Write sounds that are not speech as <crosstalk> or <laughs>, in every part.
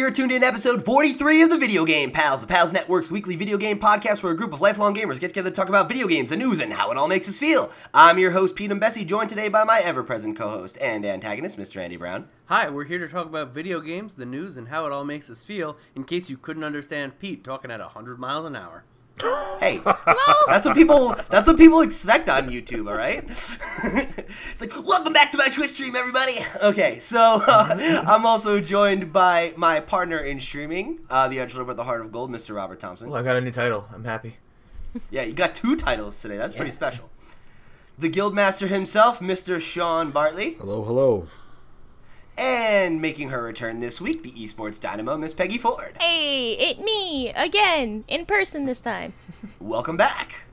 You're tuned in episode 43 of the Video Game Pals, the Pals Network's weekly video game podcast where a group of lifelong gamers get together to talk about video games, the news, and how it all makes us feel. I'm your host, Pete and Bessie, joined today by my ever present co host and antagonist, Mr. Andy Brown. Hi, we're here to talk about video games, the news, and how it all makes us feel, in case you couldn't understand Pete talking at 100 miles an hour. Hey, <laughs> that's what people that's what people expect on YouTube, all right? <laughs> it's like, welcome back to my Twitch stream, everybody. Okay, so uh, <laughs> I'm also joined by my partner in streaming, uh, the Edgelord with the Heart of Gold, Mr. Robert Thompson. Well, I got a new title. I'm happy. Yeah, you got two titles today. That's pretty special. The Guildmaster himself, Mr. Sean Bartley, Hello, hello. And making her return this week, the Esports Dynamo, Miss Peggy Ford. Hey, it me again in person this time. <laughs> Welcome back.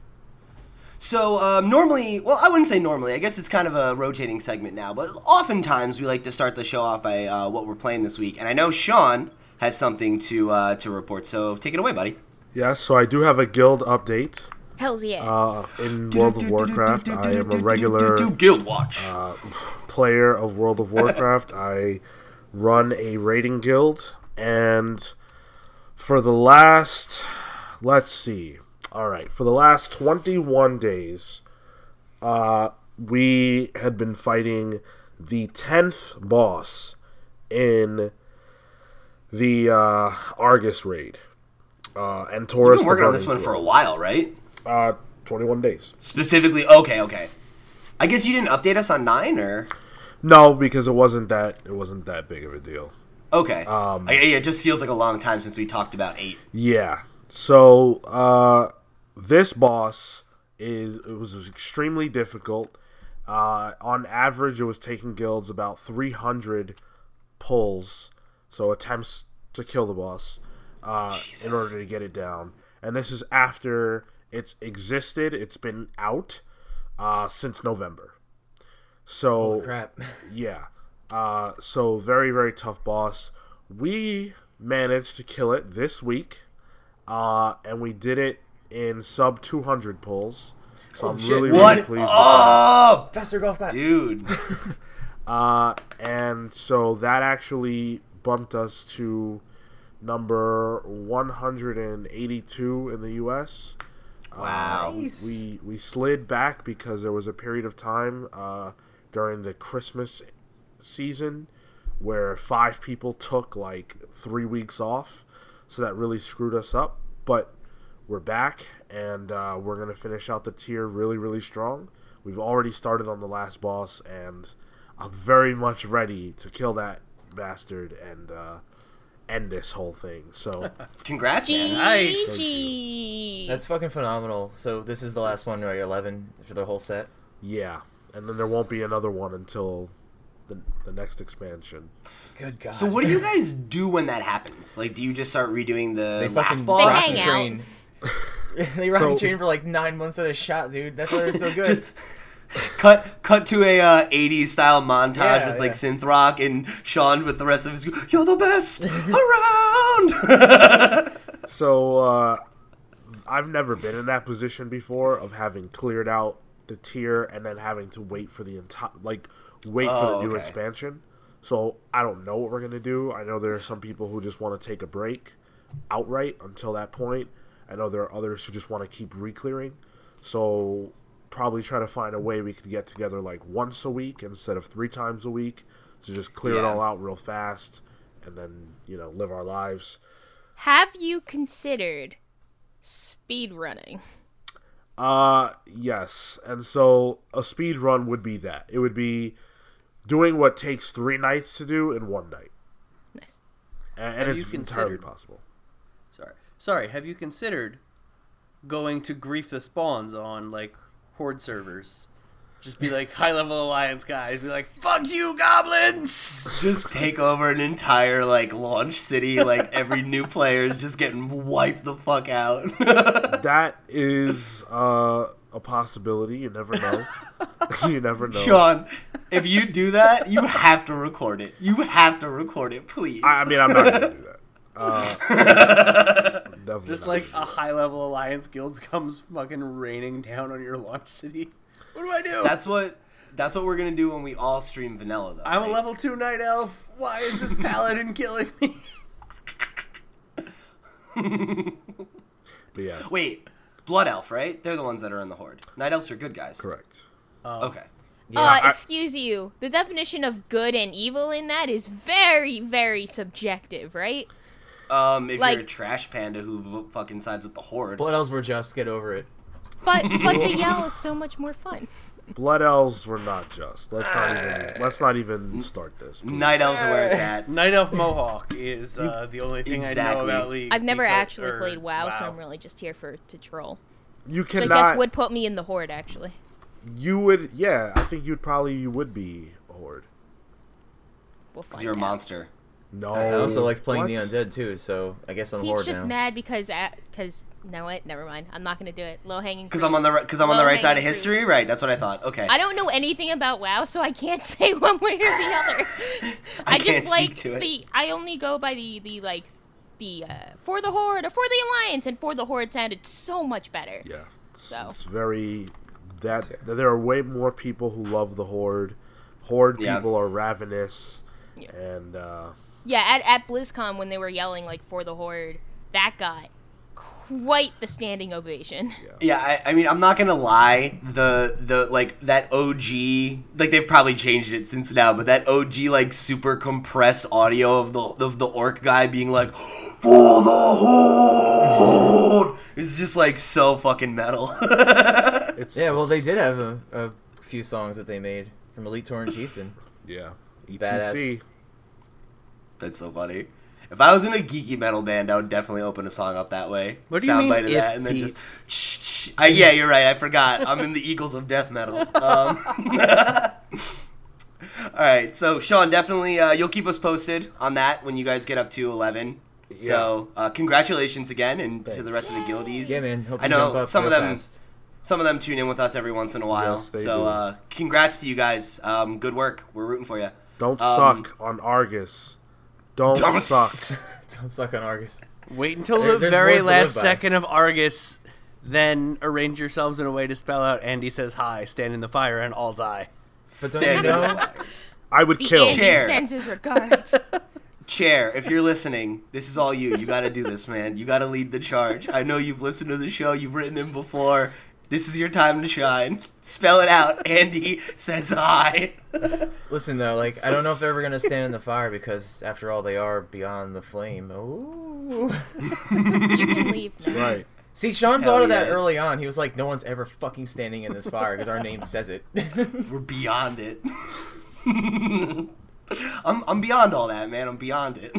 So, um, normally, well, I wouldn't say normally. I guess it's kind of a rotating segment now, but oftentimes we like to start the show off by uh, what we're playing this week. And I know Sean has something to uh, to report, so take it away, buddy. Yes, so I do have a guild update. Hell's yeah. Uh, in World of Warcraft, I am a regular Guild Watch. player of World of Warcraft. <laughs> I run a raiding guild, and for the last, let's see, all right, for the last 21 days, uh, we had been fighting the 10th boss in the uh, Argus raid. Uh, and We've been working on this one for a while, right? Uh, 21 days. Specifically, okay, okay. I guess you didn't update us on nine, or No, because it wasn't that it wasn't that big of a deal. okay. Um, it just feels like a long time since we talked about eight. Yeah. So uh, this boss is it was extremely difficult. Uh, on average, it was taking guilds about 300 pulls, so attempts to kill the boss, uh, in order to get it down. And this is after it's existed. It's been out uh, since November. So Crap. <laughs> yeah. Uh, so very very tough boss. We managed to kill it this week, uh, and we did it in sub 200 pulls. So I'm shit. really really pleased. with <laughs> that. Oh, Faster golf clap. dude. <laughs> Uh, and so that actually bumped us to number 182 in the U.S. Wow. we we slid back because there was a period of time uh, during the Christmas season where five people took like three weeks off, so that really screwed us up. But we're back, and uh, we're gonna finish out the tier really, really strong. We've already started on the last boss, and I'm very much ready to kill that bastard and uh, end this whole thing. So. <laughs> Congrats, man. Nice. That's fucking phenomenal. So this is the last one, right? 11 for the whole set. Yeah, and then there won't be another one until the, the next expansion. Good God. So what do you guys do when that happens? Like, do you just start redoing the They last fucking boss? hang out. train. <laughs> <laughs> they rocket So- train for like nine months at a shot, dude. That's why they're so good. Just <laughs> cut cut to a uh, 80s style montage Yeah, with like yeah. synth rock and Sean with the rest of his group. You're the best <laughs> around. <laughs> So uh, I've never been in that position before of having cleared out the tier and then having to wait for the entire like wait for Oh, the new okay. expansion. So I don't know what we're gonna do. I know there are some people who just want to take a break outright until that point. I know there are others who just want to keep re-clearing. So probably try to find a way we could get together like once a week instead of three times a week to just clear it all out real fast and then you know live our lives. Have you considered speed running? Uh yes. And so a speed run would be that. It would be doing what takes three nights to do in one night. Nice. And, and it's entirely possible. Sorry. Sorry, have you considered going to grief the spawns on, like, horde servers? Just be like, high level alliance guys. Be like, fuck you, goblins! just take over an entire like launch city. Like every new player is just getting wiped the fuck out. <laughs> That is uh, a possibility. You never know. <laughs> you never know. Sean, if you do that, you have to record it. You have to record it, please. I, I mean, I'm not gonna do that. Uh, <laughs> definitely Just not like a high level alliance guild <laughs> comes fucking raining down on your launch city. <laughs> What do I do? That's what That's what we're gonna do when we all stream vanilla, though. I'm a level two night elf. Why is this paladin killing me? <laughs> But yeah, Wait, blood elf, right? They're the ones that are in the horde. Night elves are good guys. correct. Okay. Yeah, uh, I- excuse you. The definition of good and evil in that is very, very subjective, right? Um, if Like- you're a trash panda who fucking sides with the horde, Blood elves were just get over it. But but the <laughs> yell is so much more fun. Blood elves were not just. Let's not even. Let's not even start this. please. night elves are where it's at. <laughs> night elf mohawk is uh, the only thing I know about League. I've never because- actually or- played WoW, so I'm really just here for to troll. You So I cannot. guess would put me in the horde actually. You would. Yeah, I think you'd probably. You would be a horde. We'll 'Cause find you're a monster. No. I also liked playing the Oh, undead too, so I guess I'm He's just now. mad because because no what? Never mind. I'm not gonna do it. Low hanging. Because I'm on the because I'm on the right side of Low-hanging history, right? That's what I thought. Okay. I don't know anything about WoW, so I can't <laughs> say one way or the <laughs> other. I I, can't just speak like to it. the. I only go by the the like the uh, for the horde or for the alliance, and for the horde sounded so much better. Yeah. So. it's very. That there are way more people who love the horde. Horde Yeah. people are ravenous, Yeah. and uh, Yeah, at at BlizzCon when they were yelling like for the horde, that got quite the standing ovation. Yeah, I, I mean, I'm not gonna lie. The the like that OG, like they've probably changed it since now, but that OG like super compressed audio of the of the orc guy being like, "For the horde," is just like so fucking metal. <laughs> it's Yeah, well, they did have a, a few songs that they made from Elite Tauren Chieftain. Yeah. E Badass. ETC. That's so funny. If I was in a geeky metal band, I would definitely open a song up that way. What do you mean, Soundbite of that, and then Pete? just. Shh, shh. I, yeah, you're right. I forgot. I'm in the Eagles of death metal. <laughs> Um, <laughs> all right, so Sean, definitely uh, you'll keep us posted on that when you guys get up to 11. So uh, congratulations again, and to the rest of the guildies. Yeah, man. Hope I know jump up some of them. fast. Some of them tune in with us every once in a while. Yes, they so do. uh, congrats to you guys. Um, good work. We're rooting for you. Don't Um, suck on Argus. Don't, Don't suck. <laughs> Don't suck on Argus. Wait until There- the there's very words to live last by. second of Argus, then arrange yourselves in a way to spell out Andy says hi, stand in the fire, and all die. But don't you Stand in the know- I would The kill. Andy Chair. sends his <laughs> regards. Chair, if you're listening, this is all you. You got to do this, man. You got to lead the charge. I know you've listened to the show, you've written him before. This is your time to shine. Spell it out. Andy says hi. Listen though, like I don't know if they're ever gonna stand in the fire because after all, they are beyond the flame. Ooh. <laughs> you can leave now. Right. See, Sean Hell thought of that yes. early on. He was like, "No one's ever fucking standing in this fire because our name says it." <laughs> We're beyond it. <laughs> I'm, I'm beyond all that, man. I'm beyond it.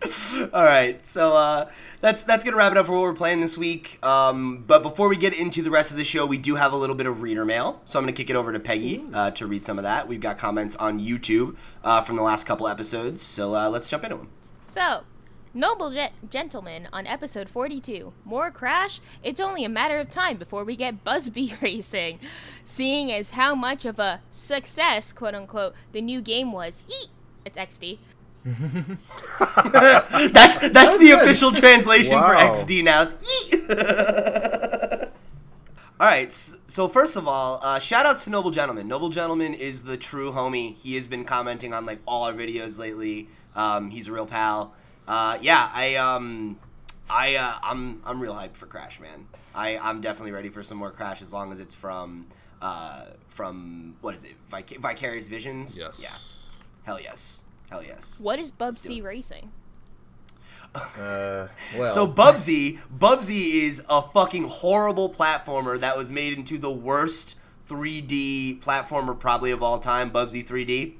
<laughs> all right, so uh, that's that's gonna wrap it up for what we're playing this week. Um, but before we get into the rest of the show, we do have a little bit of reader mail, so I'm gonna kick it over to Peggy uh, to read some of that. We've got comments on YouTube uh, from the last couple episodes, so uh, let's jump into them. So, noble ge- gentlemen, on episode 42, more crash. It's only a matter of time before we get Bubsy <laughs> racing, seeing as how much of a success, quote unquote, the new game was. It's XD. <laughs> That's that's the good. official translation for XD now. <laughs> All right, so first of all, uh, shout out to Noble Gentleman. Noble Gentleman is the true homie. He has been commenting on like all our videos lately. Um, he's a real pal. Uh, yeah, I um, I uh, I'm I'm real hyped for Crash, man. I I'm definitely ready for some more Crash as long as it's from uh from what is it Vic- Vicarious Visions? Yes. Yeah. Hell yes. Hell yes. What is do Bubsy racing? uh, <laughs> well, So Bubsy, Bubsy is a fucking horrible platformer that was made into the worst 3D platformer probably of all time, Bubsy 3D.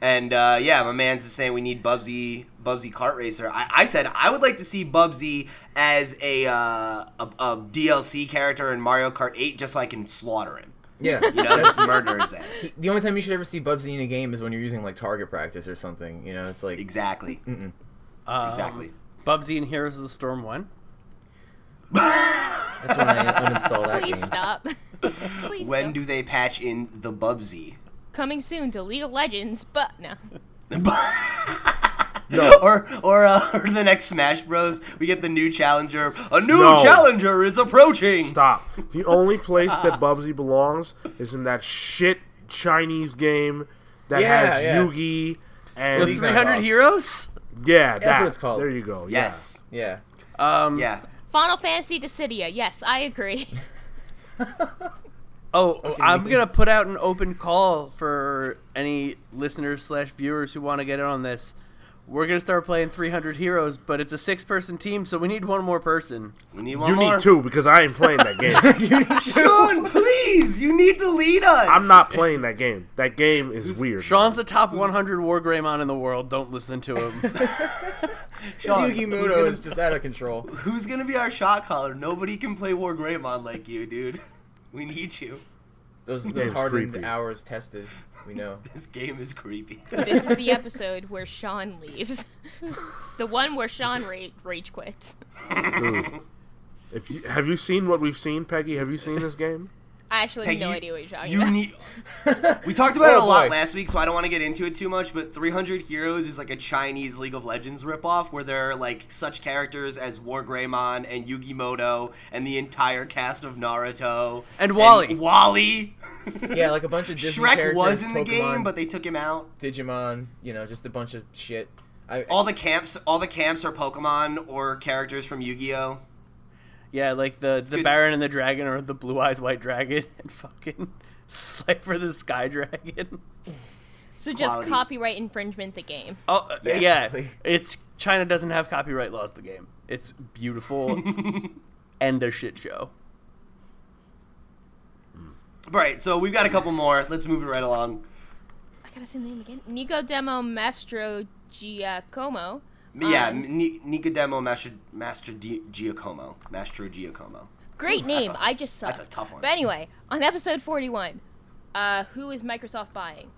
And uh, yeah, my man's just saying we need Bubsy, Bubsy kart racer. I, I said I would like to see Bubsy as a, uh, a a DLC character in Mario Kart 8, just so I can slaughter him. Yeah, <laughs> You know, just murder his ass. <laughs> the only time you should ever see Bubsy in a game is when you're using like target practice or something. You know, it's like Exactly. Um, Exactly. Bubsy and Heroes of the Storm 1. <laughs> that's when I uninstall that Please game. stop. Please When don't. do they patch in the Bubsy? Coming soon to League of Legends, but no. No. <laughs> or or uh, or <laughs> the next Smash Bros. We get the new challenger. A new No. challenger is approaching. Stop. The only <laughs> place that Bubsy belongs is in that shit Chinese game that Yeah, has yeah. Yugi and The 300. Heroes? yeah, that. what it's called. There you go. Yes. Yeah. Um, Yeah. Final Fantasy Dissidia. Yes, I agree. Oh, I'm gonna put out an open call for any listeners slash viewers who want to get in on this. We're gonna start playing 300 Heroes, but it's a six-person team, so we need one more person. We need one more. You more. need two because I ain't playing that <laughs> game. Sean, please, you need to lead us. I'm not playing that game. That game is weird. Sean's the top 100 War Greymon in the world. Don't listen to him. <laughs> Sean, Yugi who's Muto gonna- is just out of control. Who's gonna be our shot caller? Nobody can play War Greymon like you, dude. <laughs> We need you. Those, those Game's hardened creepy. hours tested. We know. <laughs> This game is creepy. this is the <laughs> episode where Sean leaves. <laughs> the one where Sean ra- rage quits. Dude. If you have you seen what we've seen, Peggy? Have you seen this game? I actually have Peggy, no idea what you're talking you about. need. We talked about it a Oh, lot boy. last week, so I don't want to get into it too much. But 300 Heroes is like a Chinese League of Legends ripoff, where there are like such characters as War Greymon and Yugi Muto and the entire cast of Naruto And Wally. Wally. Yeah, like a bunch of Disney Shrek characters, was in the game, but they took him out. Digimon, you know, just a bunch of shit. I, All the camps, all the camps are Pokemon or characters from Yu-Gi-Oh. yeah, like the the good. Baron and the Dragon, or the Blue Eyes White Dragon, <laughs> and fucking Slifer the Sky Dragon. <laughs> so just quality. copyright infringement the game. Oh uh, Yes. yeah, it's China doesn't have copyright laws. The game, it's beautiful <laughs> and a shit show. Right. So we've got a couple more. Let's move it right along. I gotta say the name again. Nico Demo Mastro Giacomo. Yeah, Um, Ni- Nicodemo Master Master Di- Giacomo, Mastro Giacomo. Great Ooh, name. a- I just suck. that's a tough one. But anyway, on episode 41, uh, who is Microsoft buying?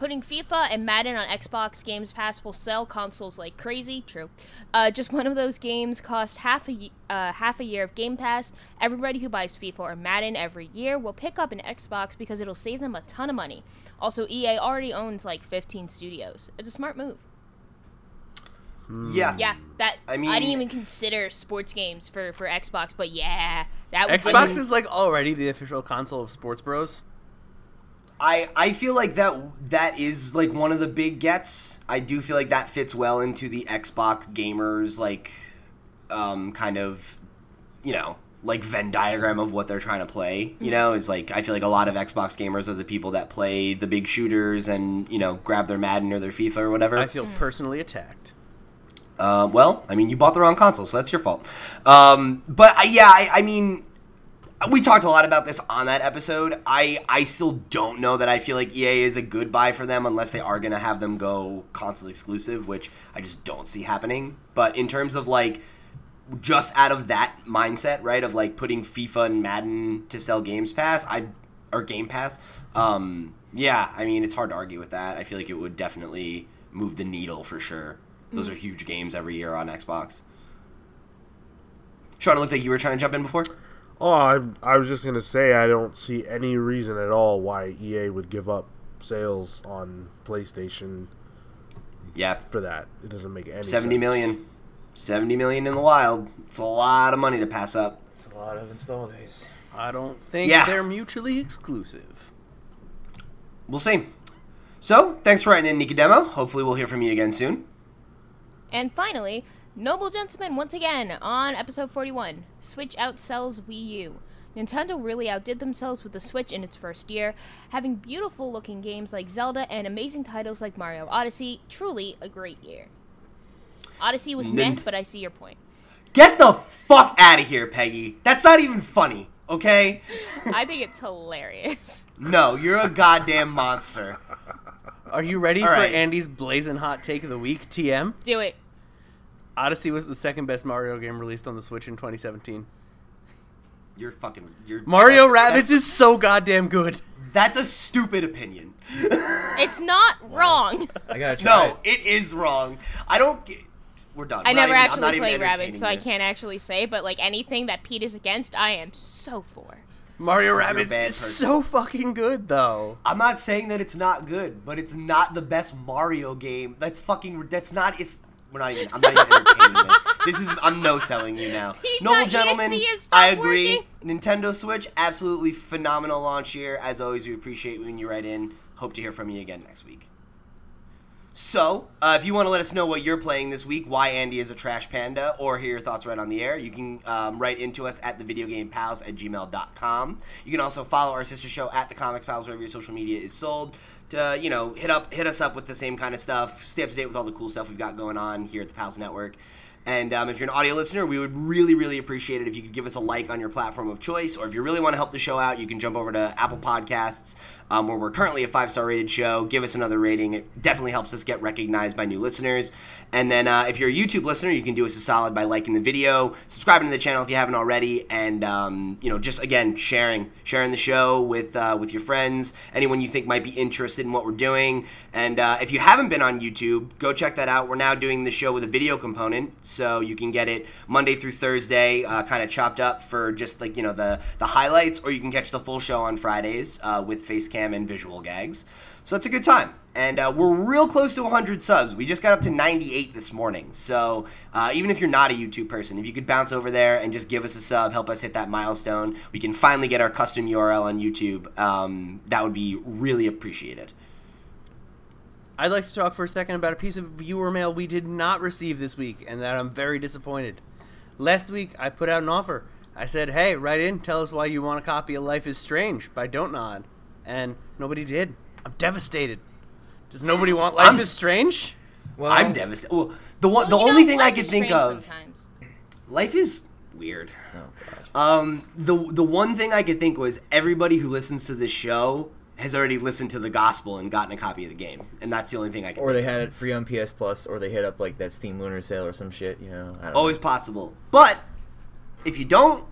Putting FIFA and Madden on Xbox Games Pass will sell consoles like crazy. True. Uh, just one of those games cost half a uh, half a year of Game Pass. Everybody who buys FIFA or Madden every year will pick up an Xbox because it'll save them a ton of money. Also, EA already owns like 15 studios. It's a smart move. Yeah. Yeah, that I mean, I, mean- didn't even consider sports games for for Xbox, but yeah, that was Xbox is like already the official console of Sports Bros. I I feel like that that is like one of the big gets. I do feel like that fits well into the Xbox gamers like um kind of you know like Venn diagram of what they're trying to play. You know, is like I feel like a lot of Xbox gamers are the people that play the big shooters and you know grab their Madden or their FIFA or whatever. I feel personally attacked. Uh, well, I mean, you bought the wrong console, so that's your fault. Um, but uh, yeah, I, I mean, we talked a lot about this on that episode. I I still don't know that I feel like EA is a good buy for them unless they are gonna have them go console exclusive, which I just don't see happening. But in terms of like just out of that mindset, right, of like putting FIFA and Madden to sell Games Pass, I or Game Pass, um, yeah, I mean, it's hard to argue with that. I feel like it would definitely move the needle for sure. Those are huge games every year on Xbox. Sean, it looked like you were trying to jump in before. Oh, I, I was just gonna say I don't see any reason at all why EA would give up sales on PlayStation Yeah, for that. It doesn't make any seventy sense. million. 70 million in the wild. It's a lot of money to pass up. It's a lot of install days. I don't think Yeah. they're mutually exclusive. We'll see. So, thanks for writing in, Nicodemo. Hopefully, we'll hear from you again soon. And finally, Noble Gentlemen once again on episode 41 Switch outsells Wii U. Nintendo really outdid themselves with the Switch in its first year, having beautiful looking games like Zelda and amazing titles like Mario Odyssey. Truly a great year. Odyssey was meh, but I see your point. Get the fuck out of here, Peggy. That's not even funny, okay? <laughs> I think it's hilarious. No, you're a goddamn monster. Are you ready All for right. Andy's blazing hot take of the week? TM. Do it. Odyssey was the second best Mario game released on the Switch in 2017. You're fucking. You're, Mario Rabbids is so goddamn good. That's a stupid opinion. <laughs> It's not wrong. I gotta try no, it. it is wrong. I don't. Get, we're done. I We're not never even- I'm actually not even played entertaining Rabbit, so I can't actually say, but like anything that Pete is against, I am so for. Mario You're a Rabbids is person. so fucking good, though. I'm not saying that it's not good, but it's not the best Mario game. That's fucking. That's not. It's. We're not even. I'm not even entertaining this. This is. I'm no selling you now. Noble gentlemen, EXE had stopped I agree. working. Nintendo Switch, absolutely phenomenal launch year. As always, we appreciate when you write in. Hope to hear from you again next week. So, uh, if you want to let us know what you're playing this week, why Andy is a trash panda, or hear your thoughts right on the air, you can um, write into us at thevideogamepals at gmail.com. You can also follow our sister show at the Comics Pals wherever your social media is sold. To, you know, hit up hit us up with the same kind of stuff. Stay up to date with all the cool stuff we've got going on here at the Pals Network. And um, if you're an audio listener, we would really, really appreciate it if you could give us a like on your platform of choice. Or if you really want to help the show out, you can jump over to Apple Podcasts, um, where we're currently a five star rated show. Give us another rating. It definitely helps us get recognized by new listeners. And then uh, if you're a YouTube listener, you can do us a solid by liking the video, subscribing to the channel if you haven't already, and um, you know, just again sharing, sharing the show with uh, with your friends, anyone you think might be interested in what we're doing. And uh, if you haven't been on YouTube, go check that out. We're now doing the show with a video component, so you can get it Monday through Thursday, uh, kind of chopped up for just like you know the the highlights, or you can catch the full show on Fridays uh, with face cam and visual gags. So that's a good time. And uh, we're real close to 100 subs. We just got up to 98 this morning. So uh, even if you're not a YouTube person, if you could bounce over there and just give us a sub, help us hit that milestone, we can finally get our custom URL on YouTube. Um, that would be really appreciated. I'd like to talk for a second about a piece of viewer mail we did not receive this week, and that I'm very disappointed. Last week, I put out an offer. I said, hey, write in, tell us why you want a copy of Life is Strange by Don't Nod. And nobody did. I'm devastated. Does nobody want Life I'm- is Strange? Well, I'm devastated. Well, the one, Well, the only thing I life could is think strange of, sometimes. life is weird. Oh, God. Um, the the one thing I could think was everybody who listens to this show has already listened to the gospel and gotten a copy of the game, and that's the only thing I can. Or they think had it free on PS Plus, or they hit up like that Steam Lunar Sale or some shit. You know, I don't always possible. But if you don't,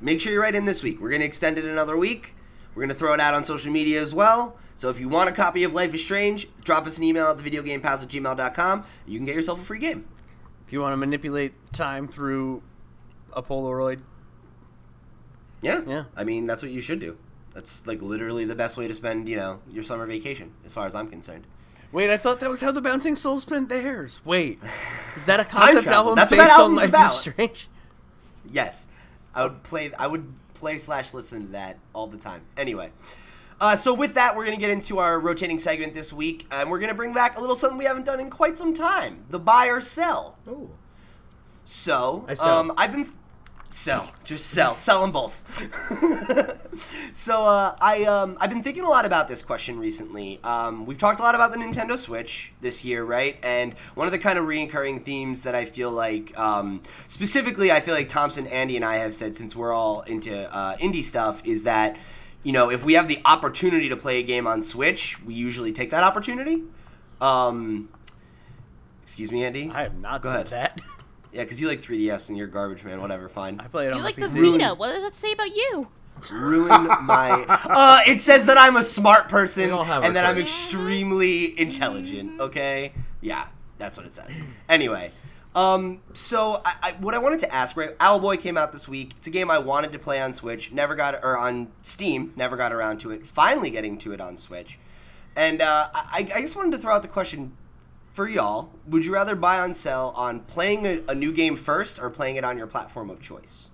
make sure you write in this week. We're gonna extend it another week. We're gonna throw it out on social media as well. So if you want a copy of Life is Strange, drop us an email at thevideogamepals at gmail.com. You can get yourself a free game. If you want to manipulate time through a Polaroid, Yeah. Yeah. I mean, that's what you should do. That's like literally the best way to spend, you know, your summer vacation, as far as I'm concerned. Wait, I thought that was how the Bouncing Souls spent theirs. Wait, is that a <laughs> concept travel. album That's what based that on album's Life about. is Strange? Yes, I would play. I would play slash listen to that all the time. Anyway, uh, so with that, we're gonna get into our rotating segment this week, and we're gonna bring back a little something we haven't done in quite some time: the buy or sell. Ooh. So, I um, I've been sell, just sell, sell them both. <laughs> so, uh, I um, I've been thinking a lot about this question recently. Um, we've talked a lot about the Nintendo Switch this year, right? And one of the kind of reoccurring themes that I feel like, um, specifically, I feel like Thompson, Andy, and I have said since we're all into uh, indie stuff is that. You know, if we have the opportunity to play a game on Switch, we usually take that opportunity. Um, excuse me, Andy. I have not Go said ahead. that. <laughs> Yeah, because you like 3DS and you're garbage man. Whatever, fine. I play it on You my like the PC. Ruin- Vita. What does that say about you? Ruin my. <laughs> Uh, it says that I'm a smart person We all have and our that I'm extremely intelligent. Okay, yeah, that's what it says. Anyway, um, so I, I, what I wanted to ask, right? Owlboy came out this week. It's a game I wanted to play on Switch, never got or on Steam, never got around to it. Finally, getting to it on Switch, and uh, I, I just wanted to throw out the question for y'all: Would you rather buy on sell on playing a, a new game first or playing it on your platform of choice?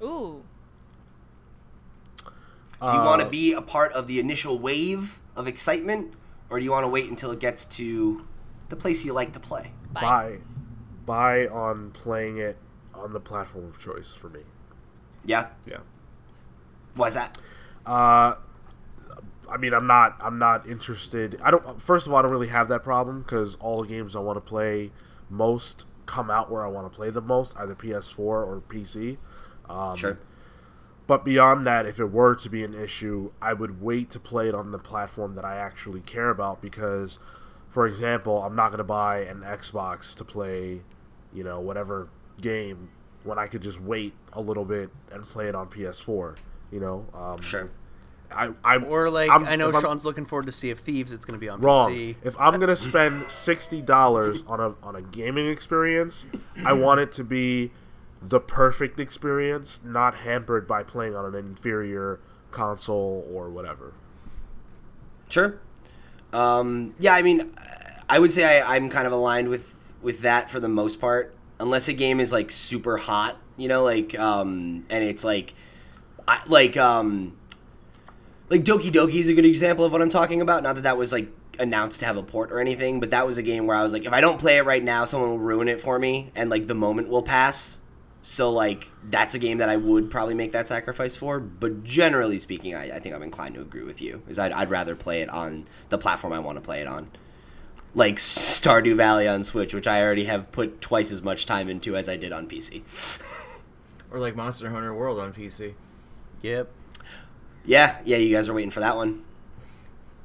Ooh. Do you want to Uh, be a part of the initial wave of excitement, or do you want to wait until it gets to the place you like to play? Buy buy on playing it on the platform of choice for me. Yeah. Yeah. Why's that? Uh, I mean, I'm not. I'm not interested. I don't. First of all, I don't really have that problem because all the games I want to play most come out where I want to play the most, either PS4 or PC. Um, Sure. But beyond that, if it were to be an issue, I would wait to play it on the platform that I actually care about because, for example, I'm not going to buy an Xbox to play, you know, whatever game when I could just wait a little bit and play it on PS4. You know, um, Sure. I, I Or like I'm- i know if I'm- Sean's looking forward to Sea of Thieves. It's going to be on wrong. PC. If I'm gonna spend sixty dollars on a on a gaming experience, I want it to be the perfect experience, not hampered by playing on an inferior console or whatever. Sure. Um, yeah, I mean, I would say I, I'm kind of aligned with with that for the most part, unless a game is like super hot, you know, like um, and it's like, I, like um, like Doki Doki is a good example of what I'm talking about. Not that that was like announced to have a port or anything, but that was a game where I was like, if I don't play it right now, someone will ruin it for me, and like the moment will pass. So like that's a game that I would probably make that sacrifice for. But generally speaking, I, I think I'm inclined to agree with you. Is I'd, I'd rather play it on the platform I want to play it on, like Stardew Valley on Switch, which I already have put twice as much time into as I did on PC. Or like Monster Hunter World on PC. Yep. Yeah, yeah, you guys are waiting for that one.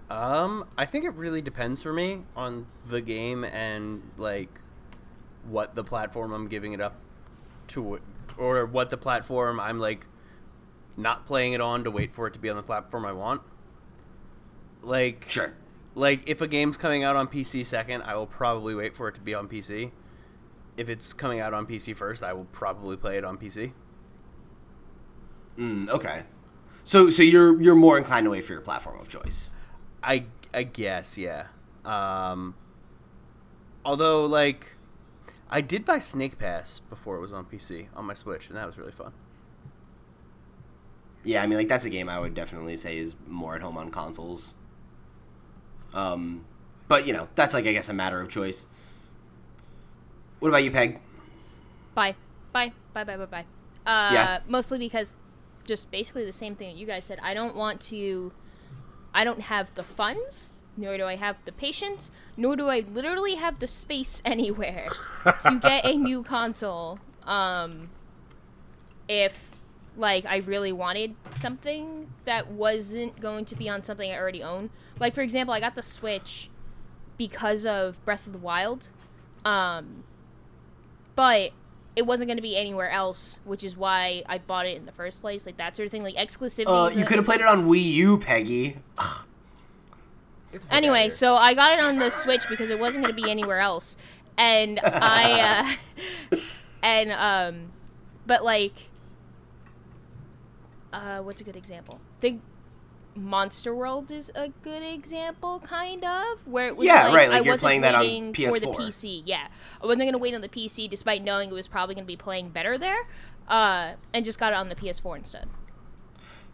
Um, I think it really depends for me on the game and like what the platform I'm giving it up to, or what the platform I'm like not playing it on to wait for it to be on the platform I want. Like, Sure. like if a game's coming out on PC second, I will probably wait for it to be on PC. If it's coming out on PC first, I will probably play it on PC. Mm, okay. So so you're you're more inclined to wait for your platform of choice. I I guess yeah. Um, although like, I did buy Snake Pass before it was on PC on my Switch, and that was really fun. Yeah, I mean, like that's a game I would definitely say is more at home on consoles. Um, but you know, that's like I guess a matter of choice. What about you, Peg? Bye. Bye. Bye. Bye. Bye. Bye. Uh, Yeah. Mostly because just basically the same thing that you guys said. I don't want to. I don't have the funds, nor do I have the patience, nor do I literally have the space <laughs> anywhere to get a new console. Um, if like I really wanted something that wasn't going to be on something I already own. Like for example, I got the Switch because of Breath of the Wild. Um, but it wasn't going to be anywhere else, which is why I bought it in the first place. Like that sort of thing, like exclusivity. Uh, you could have played it on Wii U, Peggy. Get the fuck Anyway, so I got it on the Switch because it wasn't going to be anywhere else, and I, uh, <laughs> and um, but like, uh, what's a good example? Think Monster World is a good example, kind of, where it was Yeah, like, right, like I you're playing that on waiting for the PS4. PC. Yeah, I wasn't going to wait on the PC, despite knowing it was probably going to be playing better there, uh, and just got it on the PS4 instead.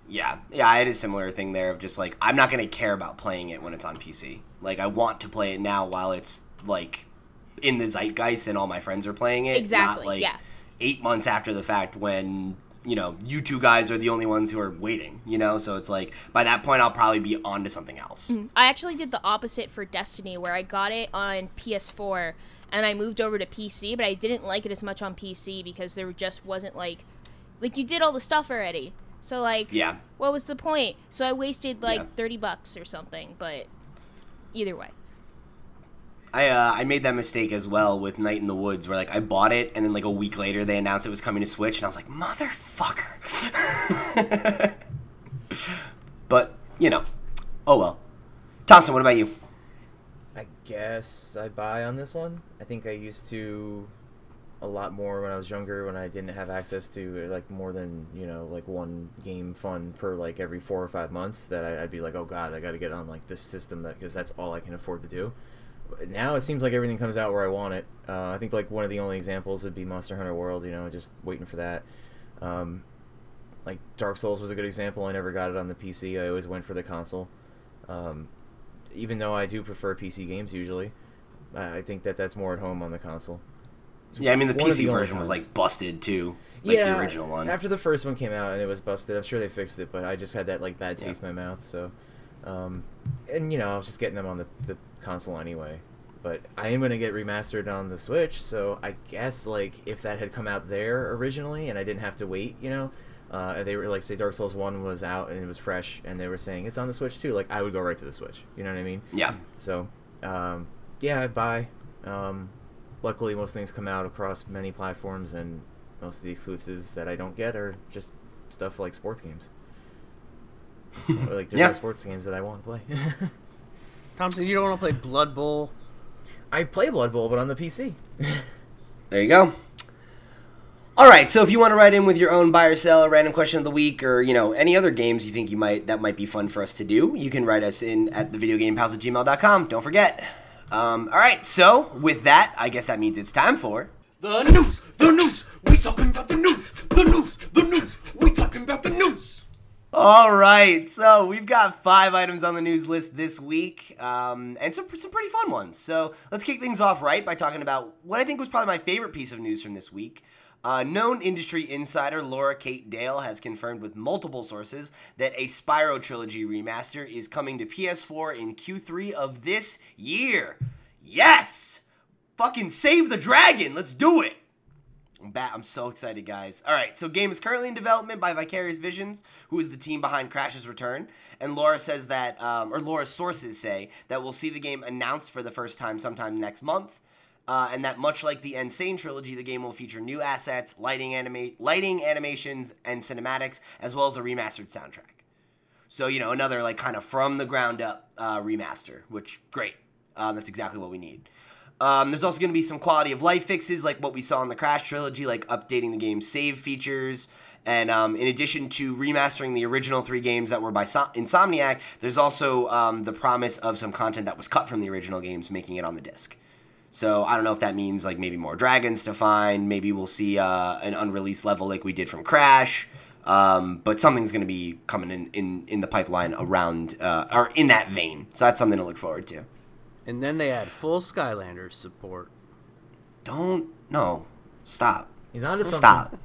Yeah, yeah, I had a similar thing there of just like I'm not gonna care about playing it when it's on PC. Like I want to play it now while it's like in the zeitgeist and all my friends are playing it. Exactly, Not like yeah. eight months after the fact when you know you two guys are the only ones who are waiting. You know, so it's like by that point I'll probably be on to something else. Mm. I actually did the opposite for Destiny, where I got it on PS4 and I moved over to PC, but I didn't like it as much on PC because there just wasn't like, like you did all the stuff already. So like, Yeah. what was the point? So I wasted like Yeah. thirty bucks or something. But either way, I uh, I made that mistake as well with Night in the Woods, where like I bought it and then like a week later they announced it was coming to Switch, and I was like, motherfucker. <laughs> but you know, oh well. Thompson, what about you? I guess I buy on this one. I think I used to a lot more when I was younger when I didn't have access to like more than you know like one game fun per like every four or five months that I'd be like oh god I got to get on like this system that because that's all I can afford to do. Now it seems like everything comes out where I want it. Uh, I think like one of the only examples would be Monster Hunter World. You know, just waiting for that. Um, like Dark Souls was a good example. I never got it on the PC. I always went for the console. Um, even though I do prefer PC games usually, I think that that's more at home on the console. Yeah, I mean the PC the version was like busted too, like yeah, the original one. After the first one came out and it was busted, I'm sure they fixed it, but I just had that like bad taste in my mouth. So, um, and you know, I was just getting them on the, the console anyway. But I am gonna get remastered on the Switch, so I guess like if that had come out there originally and I didn't have to wait, you know, uh, they were like say Dark Souls One was out and it was fresh, and they were saying it's on the Switch too. Like I would go right to the Switch. You know what I mean? yeah, So, um, yeah, I buy. Um, luckily, most things come out across many platforms, and most of the exclusives that I don't get are just stuff like sports games. So, like, there's <laughs> Yeah. no sports games that I want to play. <laughs> Thompson, you don't want to play Blood Bowl? I play Blood Bowl, but on the PC. there you go. All right, so if you want to write in with your own buy or sell, a random question of the week, or you know any other games you think you might that might be fun for us to do, you can write us in at thevideogamepals at gmail.com. Don't forget. Um, all right, so with that, I guess that means it's time for The news, the news, we talking about the news, the news, the news, we talking about the news. All right, so we've got five items on the news list this week, um, and some some pretty fun ones. So let's kick things off right by talking about what I think was probably my favorite piece of news from this week. Uh, known industry insider Laura Kate Dale has confirmed with multiple sources that a Spyro Trilogy remaster is coming to PS4 in Q3 of this year. Yes! Fucking save the dragon! Let's do it! I'm. I'm so excited, guys. All right, so game is currently in development by Vicarious Visions, who is the team behind Crash's Return. And Laura says that, um, or Laura's sources say that we'll see the game announced for the first time sometime next month. Uh, and that much like the N. Sane trilogy, the game will feature new assets, lighting, animate, lighting, animations, and cinematics, as well as a remastered soundtrack. So you know, another like kind of from the ground up uh, remaster, which great. Um, that's exactly what we need. Um, there's also going to be some quality of life fixes, like what we saw in the Crash trilogy, like updating the game's save features. And um, in addition to remastering the original three games that were by so- Insomniac, there's also um, the promise of some content that was cut from the original games, making it on the disc. So I don't know if that means like maybe more dragons to find. Maybe we'll see uh, an unreleased level like we did from Crash. Um, but something's going to be coming in, in, in the pipeline around uh, or in that vein. So that's something to look forward to. And then they add full Skylanders support. Don't no stop He's on to something. stop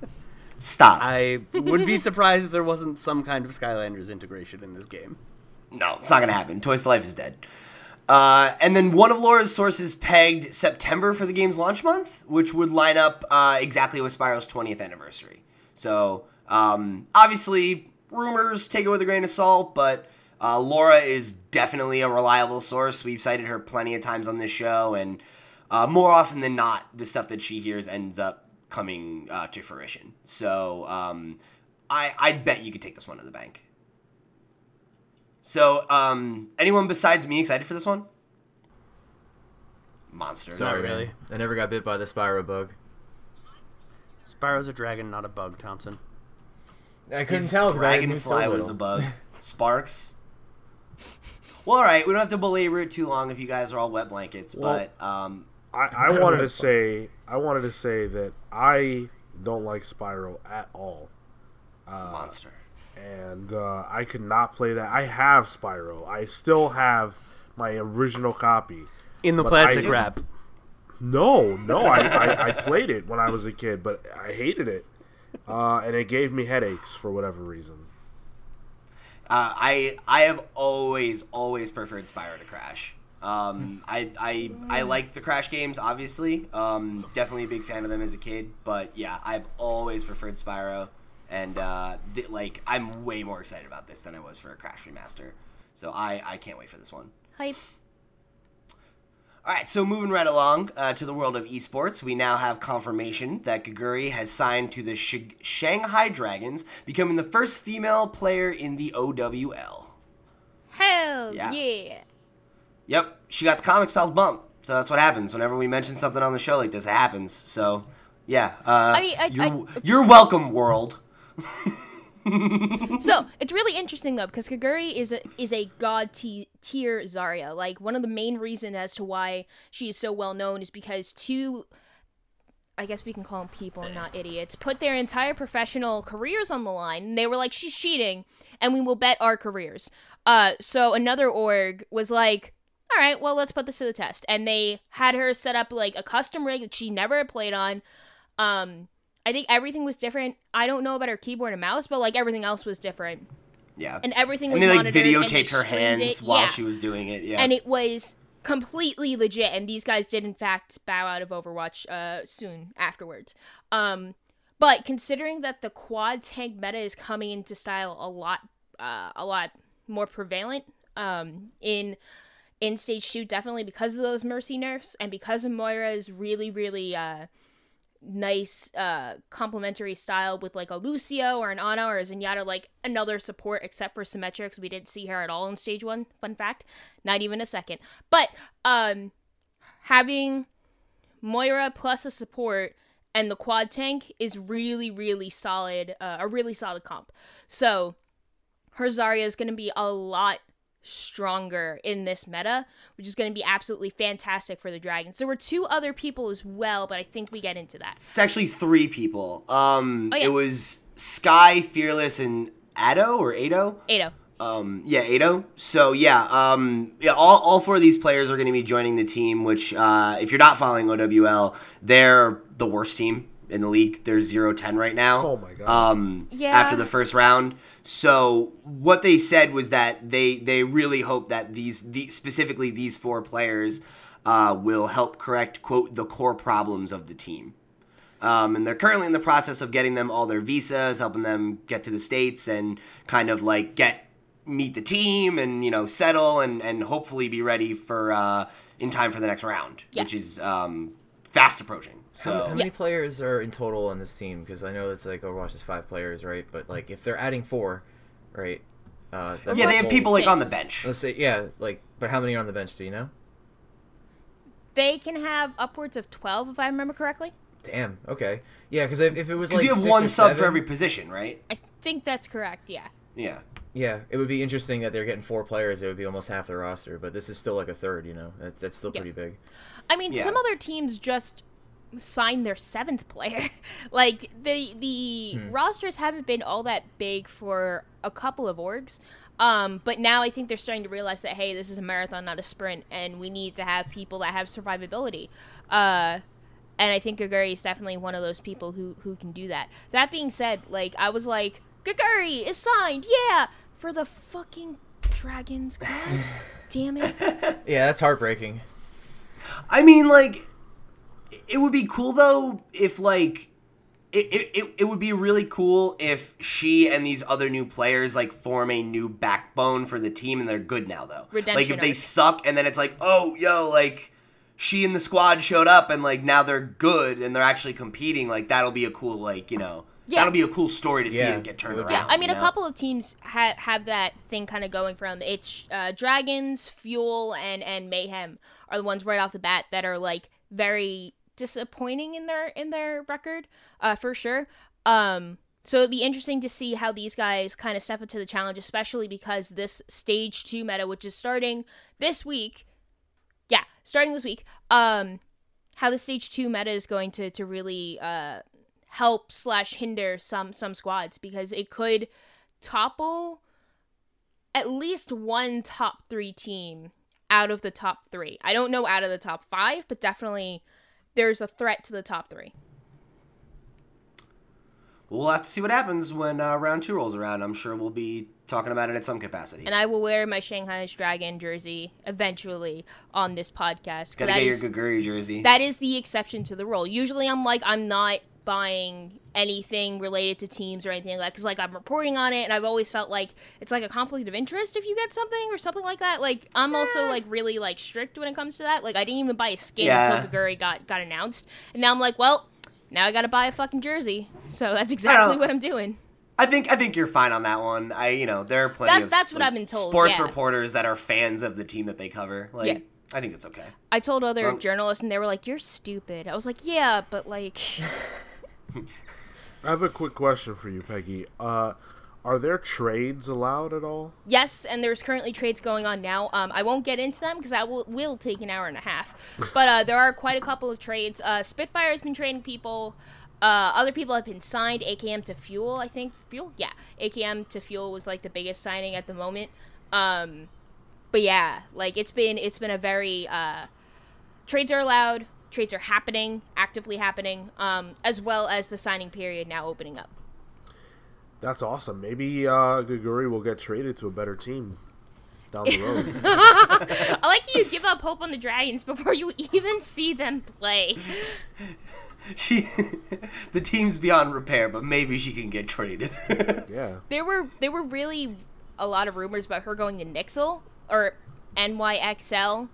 stop. I would be surprised if there wasn't some kind of Skylanders integration in this game. No, it's not gonna happen. Toys to Life is dead. Uh, and then one of Laura's sources pegged September for the game's launch month, which would line up uh, exactly with Spyro's 20th anniversary. So um, obviously, rumors take it with a grain of salt, but uh, Laura is definitely a reliable source. We've cited her plenty of times on this show, and uh, more often than not, the stuff that she hears ends up coming uh, to fruition. So um, I, I'd bet you could take this one to the bank. So, um, anyone besides me excited for this one? Monster. Sorry, Not really. I never got bit by the Spyro bug. Spyro's a dragon, not a bug, Thompson. I couldn't His tell because I knew so Dragonfly was a bug. <laughs> Sparks. Well, all right. We don't have to belabor it too long if you guys are all wet blankets. Well- but um, I, I wanted to say I wanted to say that I don't like Spyro at all, monster. and uh, I could not play that. I have Spyro. I still have my original copy. In the But I plastic wrap. No, no, I, I, I played it when I was a kid, but I hated it, uh, and it gave me headaches for whatever reason. Uh, I I have always always preferred Spyro to Crash. Um, I I I like the Crash games, obviously. Um, definitely a big fan of them as a kid. But yeah, I've always preferred Spyro, and uh, th- like I'm way more excited about this than I was for a Crash remaster. So I I can't wait for this one. Hype. All right, so moving right along uh, to the world of esports, we now have confirmation that Geguri has signed to the Sh- Shanghai Dragons, becoming the first female player in the OWL. Hells Yeah. yeah. Yep, she got the Comics Pals bump. So that's what happens whenever we mention something on the show like this. It happens. So, yeah. Uh, I mean, I- you're, I- you're welcome, world. <laughs> So it's really interesting though because Geguri is a is a god t- tier Zarya. Like one of the main reasons as to why she is so well known is because two, I guess we can call them people, not idiots, put their entire professional careers on the line. And they were like, "She's cheating, and we will bet our careers." Uh, so another org was like, "All right, well let's put this to the test," and they had her set up like a custom rig that she never played on. Um, I think everything was different. I don't know about her keyboard and mouse, but like everything else was different, Yeah. and everything And was they like monitored, and they videotaped her hands it. while yeah. she was doing it. Yeah. and it was completely legit. And these guys did in fact bow out of Overwatch uh, soon afterwards. Um, but considering that the quad tank meta is coming into style a lot, uh, a lot more prevalent um, in in stage two, definitely because of those mercy nerfs and because of Moira's really, really uh, nice uh complementary style with like a Lucio or an Ana or a Zenyatta, like another support except for Symmetra. We didn't see her at all in stage one. Fun fact. Not even a second. But um having Moira plus a support and the quad tank is really really solid, uh, a really solid comp. So her Zarya is going to be a lot stronger in this meta, which is going to be absolutely fantastic for the Dragons. There were two other people as well, but I think we get into that. It's actually three people. Um, Oh, yeah. it was Sky, Fearless, and Ado or Ado. Ado. Um, yeah, Ado. So yeah, um, yeah, all, all four of these players are going to be joining the team. Which, uh, if you're not following OWL, they're the worst team in the league. They're 0-10 right now. Oh my God. Um, Yeah. after the first round. So what they said was that they they really hope that these the, specifically these four players uh, will help correct quote the core problems of the team. Um, and they're currently in the process of getting them all their visas, helping them get to the states, and kind of like get meet the team and you know settle and and hopefully be ready for uh, in time for the next round, Yeah. which is um, fast approaching. So How, how many players are in total on this team? Because I know it's like Overwatch is five players, right? But like if they're adding four, right? Uh, yeah, they have people like on the bench. Let's say yeah, like but how many are on the bench? Do you know? They can have upwards of 12 if I remember correctly. Damn. Okay. Yeah, because if, if it was Because like you have six one or sub for every position, right? I think that's correct, yeah. Yeah. Yeah, it would be interesting that they're getting four players. It would be almost half the roster, but this is still like a third. You know, that's, that's still Yeah. pretty big. I mean, Yeah. some other teams just signed their seventh player. <laughs> like the the Hmm. rosters haven't been all that big for a couple of orgs. Um, but now I think they're starting to realize that hey, this is a marathon, not a sprint, and we need to have people that have survivability. Uh, and I think Geguri is definitely one of those people who who can do that. That being said, like I was like, Geguri is signed, yeah, for the fucking dragons. God <laughs> damn it. Yeah, that's heartbreaking. I mean, like, it would be cool though if like. It, it, it, it would be really cool if she and these other new players like form a new backbone for the team and they're good now though. Redemption like Redemption if they arc. suck and then it's like, oh yo, like she and the squad showed up and like now they're good and they're actually competing, like that'll be a cool like, you know Yeah. that'll be a cool story to see Yeah, and get turned it around. Yeah, I mean, you a know? couple of teams ha- have that thing kind of going from it's uh, Dragons, Fuel, and and Mayhem are the ones right off the bat that are like very disappointing in their in their record, uh, for sure. Um, so it'd be interesting to see how these guys kind of step up to the challenge, especially because this stage two meta, which is starting this week, yeah, starting this week. Um, how the stage two meta is going to to really uh help slash hinder some some squads because it could topple at least one top three team out of the top three. I don't know out of the top five, but definitely there's a threat to the top three. We'll have to see what happens when uh, round two rolls around. I'm sure we'll be talking about it in some capacity. And I will wear my Shanghai's Dragon jersey eventually on this podcast. Gotta get is- your Geguri jersey. that is the exception to the rule. Usually, I'm like, I'm not buying anything related to teams or anything like that because, like, I'm reporting on it, and I've always felt like it's like a conflict of interest if you get something or something like that. Like, I'm also like really like strict when it comes to that. Like, I didn't even buy a skin Yeah. until Geguri got got announced, and now I'm like, well, now I gotta buy a fucking jersey. So that's exactly oh. what I'm doing. I think I think you're fine on that one. I you know there are plenty That- of that's what like, I've been told, Sports yeah. reporters that are fans of the team that they cover. Like Yeah. I think it's okay. I told other Well- journalists, and they were like, "You're stupid." I was like, "Yeah, but like." <laughs> <laughs> I have a quick question for you, Peggy. Uh, are there trades allowed at all? Yes, and there's currently trades going on now. Um, I won't get into them because that will will take an hour and a half. <laughs> But uh, there are quite a couple of trades. Uh, Spitfire has been trading people. Uh, other people have been signed. AKM to Fuel, I think. Fuel, yeah. AKM to Fuel was like the biggest signing at the moment. Um, but yeah, like it's been it's been a very uh, trades are allowed. Trades are happening, actively happening, um, as well as the signing period now opening up. That's awesome. Maybe uh, Geguri will get traded to a better team down the road. <laughs> I like that you give up hope on the Dragons before you even see them play. <laughs> She <laughs> the team's beyond repair, but maybe she can get traded. yeah. There were there were really a lot of rumors about her going to Nixel or NYXL,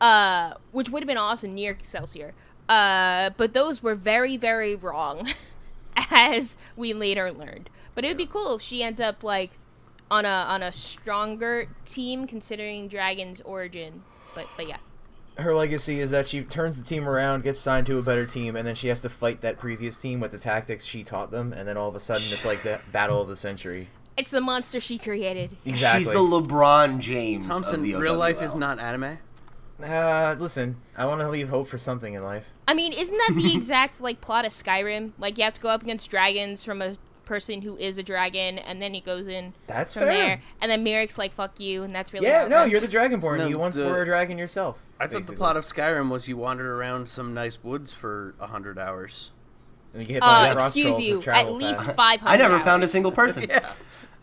uh, which would have been awesome near Excelsior. Uh, but those were very very wrong, <laughs> as we later learned. But it would be cool if she ends up like on a on a stronger team considering Dragon's origin. But but yeah. her legacy is that she turns the team around, gets signed to a better team, and then she has to fight that previous team with the tactics she taught them, and then all of a sudden it's like the <laughs> battle of the century. It's the monster she created. Exactly. She's the LeBron James Thompson, of the real life is not anime. Uh, listen, I want to leave hope for something in life. I mean, isn't that the <laughs> exact like plot of Skyrim? Like you have to go up against dragons from a person who is a dragon, and then he goes in That's from fair. there, and then Merrick's like, "Fuck you," and that's really Yeah, no, runs. you're the Dragonborn. No, you once the- were a dragon yourself. I thought the plot of Skyrim was you wandered around some nice woods for a hundred hours. And you get hit by Uh, excuse you, with travel at least five hundred. <laughs> I never found a single person. <laughs> Yeah.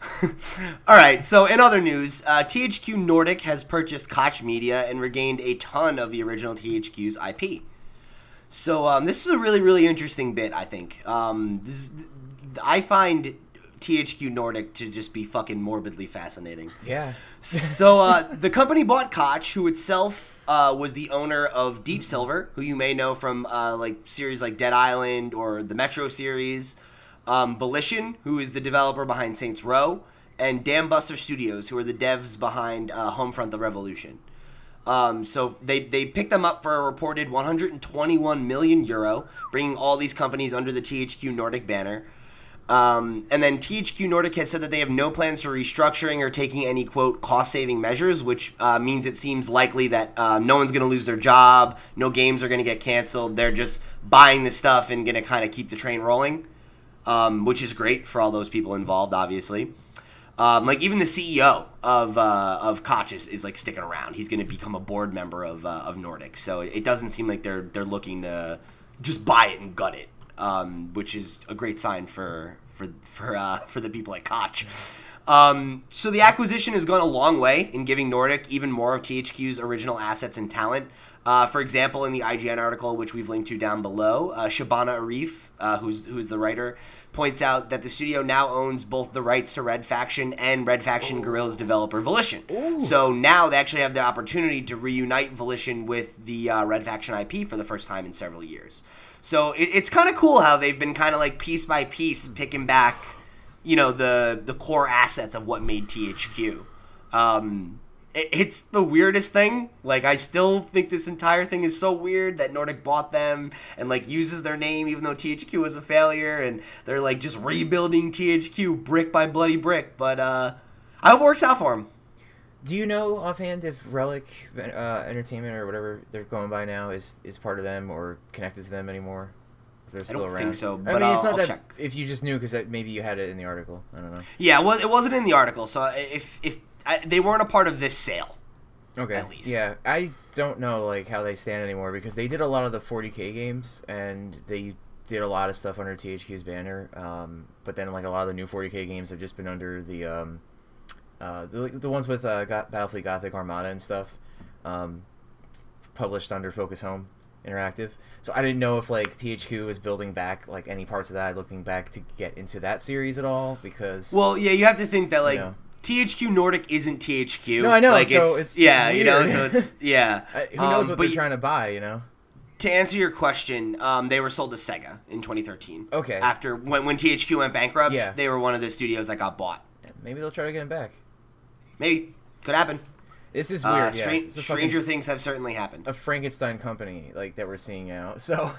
<laughs> All right. So in other news, uh, THQ Nordic has purchased Koch Media and regained a ton of the original THQ's IP. So um, this is a really, really interesting bit. I think. Um, this is, I find THQ Nordic to just be fucking morbidly fascinating. Yeah. So uh, the company bought Koch, who itself uh, was the owner of Deep Silver, who you may know from uh, like series like Dead Island or the Metro series. Um, Volition, who is the developer behind Saints Row, and Dambuster Studios, who are the devs behind uh, Homefront: The Revolution. Um, so they, they picked them up for a reported 121 million euro, bringing all these companies under the THQ Nordic banner. Um, and then THQ Nordic has said that they have no plans for restructuring or taking any quote cost saving measures, which uh, means it seems likely that uh, no one's going to lose their job, no games are going to get canceled. They're just buying the stuff and going to kind of keep the train rolling, um, which is great for all those people involved, obviously. Um, like even the CEO of uh, of Koch is, is like sticking around. He's going to become a board member of uh, of Nordic. So it doesn't seem like they're they're looking to just buy it and gut it, um, which is a great sign for for for uh, for the people at Koch. Um, so the acquisition has gone a long way in giving Nordic even more of THQ's original assets and talent. Uh, for example, in the IGN article, which we've linked to down below, uh, Shabana Arif, uh, who's who's the writer, points out that the studio now owns both the rights to Red Faction and Red Faction Guerrilla's developer Volition. So now they actually have the opportunity to reunite Volition with the uh, Red Faction IP for the first time in several years. So it, it's kind of cool how they've been kind of like piece by piece picking back, you know, the the core assets of what made THQ. Um, it's the weirdest thing. Like I still think this entire thing is so weird that Nordic bought them and like uses their name even though THQ was a failure and they're like just rebuilding THQ brick by bloody brick. But uh, I hope it works out for them. Do you know offhand if Relic uh, Entertainment or whatever they're going by now is is part of them or connected to them anymore? If they're still don't around. think so, I but mean, it's I'll- not I'll that check. if you just knew because maybe you had it in the article. I don't know. Yeah, well, it wasn't in the article, so if if I, they weren't a part of this sale. Okay. At least. Yeah, I don't know like how they stand anymore because they did a lot of the 40k games and they did a lot of stuff under THQ's banner. Um, but then like a lot of the new 40k games have just been under the um, uh, the, the ones with uh, Go- Battlefleet Gothic Armada and stuff, um, published under Focus Home Interactive. So I didn't know if like THQ was building back like any parts of that, looking back to get into that series at all because Well, yeah, you have to think that like know. THQ Nordic isn't THQ. No, I know, Like so it's, it's yeah, you know, so it's <laughs> yeah. Who knows Um, what they're trying to buy, you know? to answer your question, um, they were sold to Sega in 2013. Okay. After when when THQ went bankrupt, Yeah. they were one of the studios that got bought. Maybe they'll try to get him back. Maybe could happen. This is Uh, weird. yeah. stra- It's a fucking- stranger things have certainly happened. a Frankenstein company like that we're seeing out. <laughs> So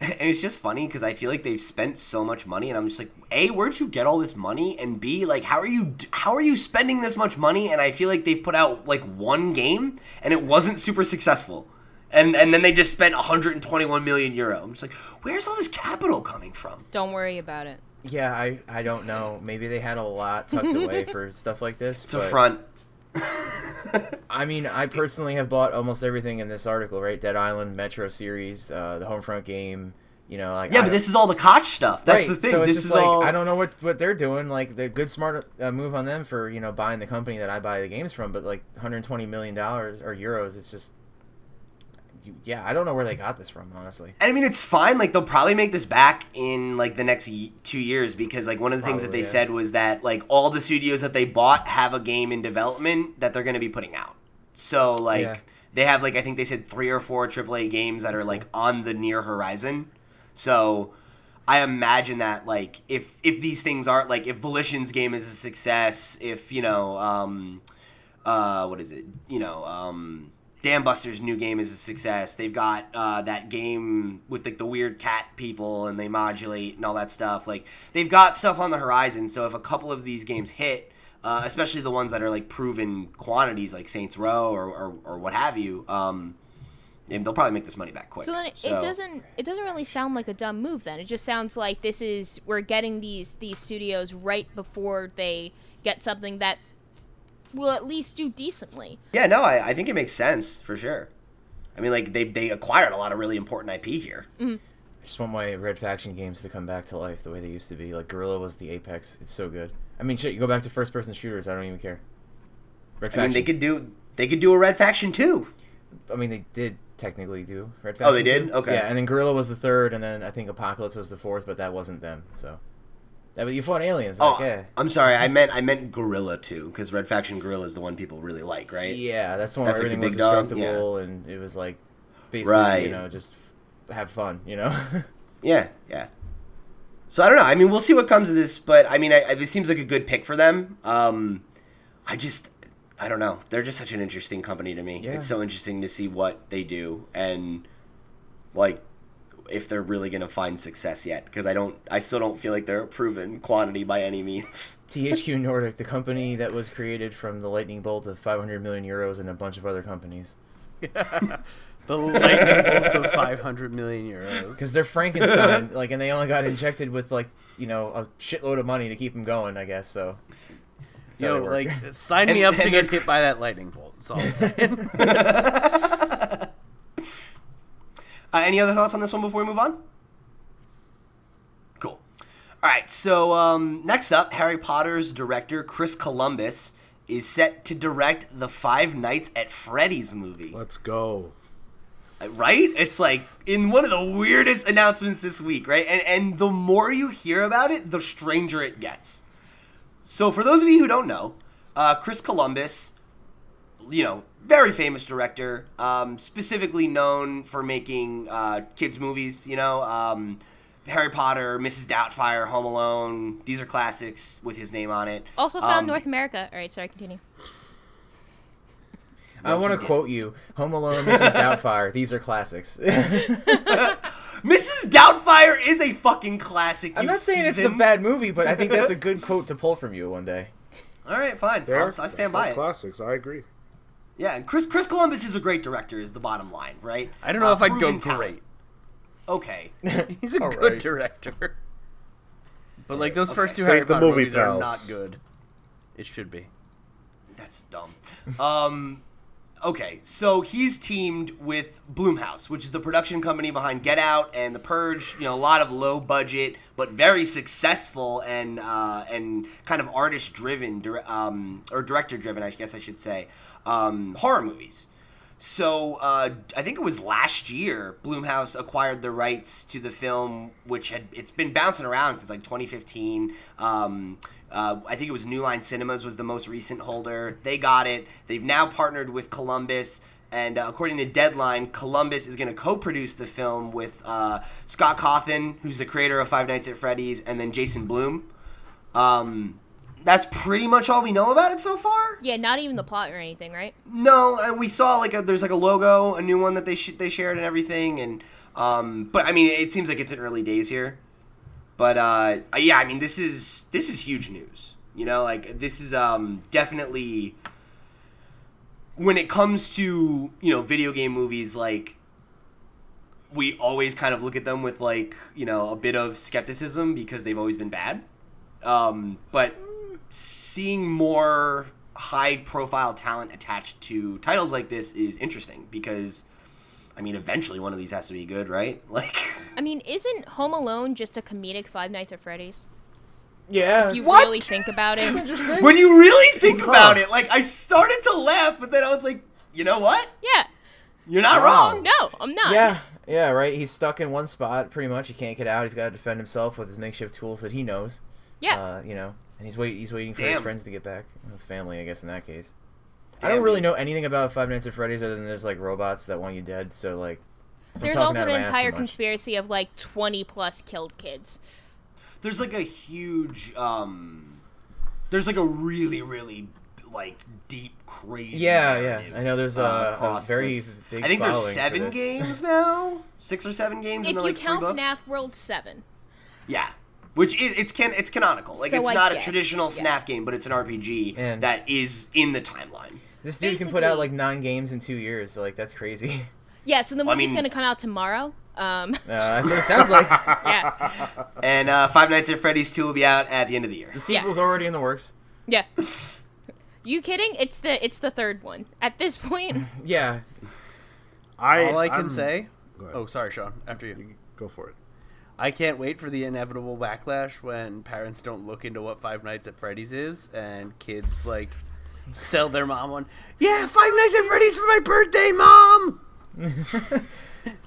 <laughs> and it's just funny because I feel like they've spent so much money, and I'm just like, a, where'd you get all this money, and b, like, how are you how are you spending this much money? And I feel like they've put out like one game, and it wasn't super successful, and and then they just spent 121 million euro. I'm just like, where's all this capital coming from? Don't worry about it. yeah, I I don't know. Maybe they had a lot tucked away <laughs> for stuff like this. It's a front. <laughs> I mean, I personally have bought almost everything in this article. Right, Dead Island, Metro series, uh, the Homefront game. You know, like Yeah, I but this is all the Koch stuff. That's right, the thing. So this is like all. I don't know what what they're doing. Like the good smart uh, move on them for you know buying the company that I buy the games from. But like 120 million dollars or euros, it's just. Yeah, I don't know where they got this from, honestly. I mean, it's fine. Like they'll probably make this back in like the next y- two years because like one of the things that they yeah. said was that like all the studios that they bought have a game in development that they're going to be putting out. So like Yeah. they have like I think they said three or four AAA games that are like on the near horizon. So I imagine that like if if these things aren't like if Volition's game is a success, if you know um uh what is it you know um Dambuster's new game is a success. They've got uh, that game with like the weird cat people and they modulate and all that stuff. Like they've got stuff on the horizon. So if a couple of these games hit, uh, especially the ones that are like proven quantities, like Saints Row or or, or what have you, um, they'll probably make this money back quick. So then it, it doesn't it doesn't really sound like a dumb move then. It just sounds like this is we're getting these these studios right before they get something that will at least do decently. Yeah, no, I, I think it makes sense for sure. I mean, like they they acquired a lot of really important IP here. Mm-hmm. I just want my Red Faction games to come back to life the way they used to be. Like Guerrilla was the apex. It's so good. I mean, shit. You go back to first-person shooters. I don't even care. Red I mean, they could do they could do a Red Faction too. I mean, they did technically do Red Faction. Oh, they did? two. Okay. Yeah, and then Guerrilla was the third, and then I think Apocalypse was the fourth, but that wasn't them. So, yeah, but you fought aliens. Oh, yeah. I'm sorry. I meant I meant Guerrilla too, because Red Faction Guerrilla is the one people really like, right? Yeah, that's the one That's where like the everything was big dog, destructible, and it was like basically, Right. you know, just have fun, you know. <laughs> Yeah, yeah. So I don't know. I mean, we'll see what comes of this, but I mean, I, I, this seems like a good pick for them. Um, I just, I don't know. They're just such an interesting company to me. Yeah. It's so interesting to see what they do and like if they're really gonna find success yet. Because I don't, I still don't feel like they're a proven quantity by any means. <laughs> THQ Nordic, the company that was created from the lightning bolt of 500 million euros and a bunch of other companies. <laughs> The lightning bolts of 500 million euros. Because they're Frankenstein, <laughs> like, and they only got injected with like, you know, a shitload of money to keep them going. I guess so. That's Yo, like, sign me And- up to and get they're- hit by that lightning bolt. That's all I'm saying. Uh, any other thoughts on this one before we move on? Cool. All right, so um, next up, Harry Potter's director Chris Columbus is set to direct the Five Nights at Freddy's movie. Let's go. Right? It's like in one of the weirdest announcements this week, right? And and the more you hear about it, the stranger it gets. So for those of you who don't know, uh, Chris Columbus, you know, very famous director, um, specifically known for making uh, kids movies. You know, um, Harry Potter, Mrs. Doubtfire, Home Alone. These are classics with his name on it. Also found Um, North America. All right, sorry, continue. I want to quote you: "Home Alone, Mrs. Doubtfire. <laughs> These are classics." <laughs> Mrs. Doubtfire is a fucking classic. I'm not saying it's a bad movie, but I think that's a <laughs> good quote to pull from you one day. All right, fine. They're, I'll, stand by it. Classics. I agree. Yeah, and Chris Chris Columbus is a great director. Is the bottom line, right? I don't know Uh, if I'd go proven talent. great. Okay. <laughs> He's a All good right. director. <laughs> But like those Okay. first two Save Harry the Potter movie, movies are not good. It should be. That's dumb. <laughs> Um, okay, so he's teamed with Blumhouse, which is the production company behind Get Out and The Purge. You know, a lot of low budget but very successful and uh, and kind of artist driven, um, or director driven, I guess I should say, um, horror movies. So uh, I think it was last year Blumhouse acquired the rights to the film, which had it's been bouncing around since like 2015. Um, uh, I think it was New Line Cinemas was the most recent holder. They got it. They've now partnered with Columbus. And uh, according to Deadline, Columbus is going to co-produce the film with uh, Scott Cawthon, who's the creator of Five Nights at Freddy's, and then Jason Blum. Um, that's pretty much all we know about it so far. Yeah, not even the plot or anything, right? No, and we saw like a, there's like a logo, a new one that they sh- they shared and everything, and um, but I mean it seems like it's in early days here, but uh, yeah, I mean this is this is huge news. You know, like this is um definitely when it comes to you know video game movies like we always kind of look at them with like you know a bit of skepticism because they've always been bad um, but seeing more high profile talent attached to titles like this is interesting because I mean eventually one of these has to be good, right? <laughs> Like I mean, isn't Home Alone just a comedic Five Nights at Freddy's? Yeah. If you What? really think about it. when you really think about it, like I started to laugh, but then I was like, you know what? yeah. You're not Wow. wrong. No, I'm not. Yeah, yeah, right. He's stuck in one spot pretty much. He can't get out. He's got to defend himself with his makeshift tools that he knows. Yeah. Uh, you know, and he's wait. He's waiting for his friends to get back. His family, I guess, in that case. I don't really know anything about Five Nights at Freddy's other than there's like robots that want you dead. So like, There's also an of my entire much- conspiracy of like 20 plus killed kids. There's like a huge um there's like a really really like deep, crazy. Yeah, yeah. I know there's uh, a- a very this. big I think there's seven games now, six or seven games. If in the, you like, three count books. FNAF World 7. Yeah. Which is it's can it's canonical. Like So it's I not a guess, traditional yeah. FNAF game, but it's an RPG And- that is in the timeline. This dude can put out like nine games in two years. So like that's crazy. Yeah, so the Well, I movie's mean- going to come out tomorrow. Um, Uh, that's what it sounds like. <laughs> yeah. And uh, Five Nights at Freddy's 2 will be out at the end of the year. The sequel's already in the works. Yeah. <laughs> You kidding? It's the it's the third one. At this point, <laughs> Yeah, I All I can I'm- say. Oh, sorry, Sean. After you. Go for it. I can't wait for the inevitable backlash when parents don't look into what Five Nights at Freddy's is and kids like sell their mom one. Yeah, Five Nights at Freddy's for my birthday, mom. <laughs>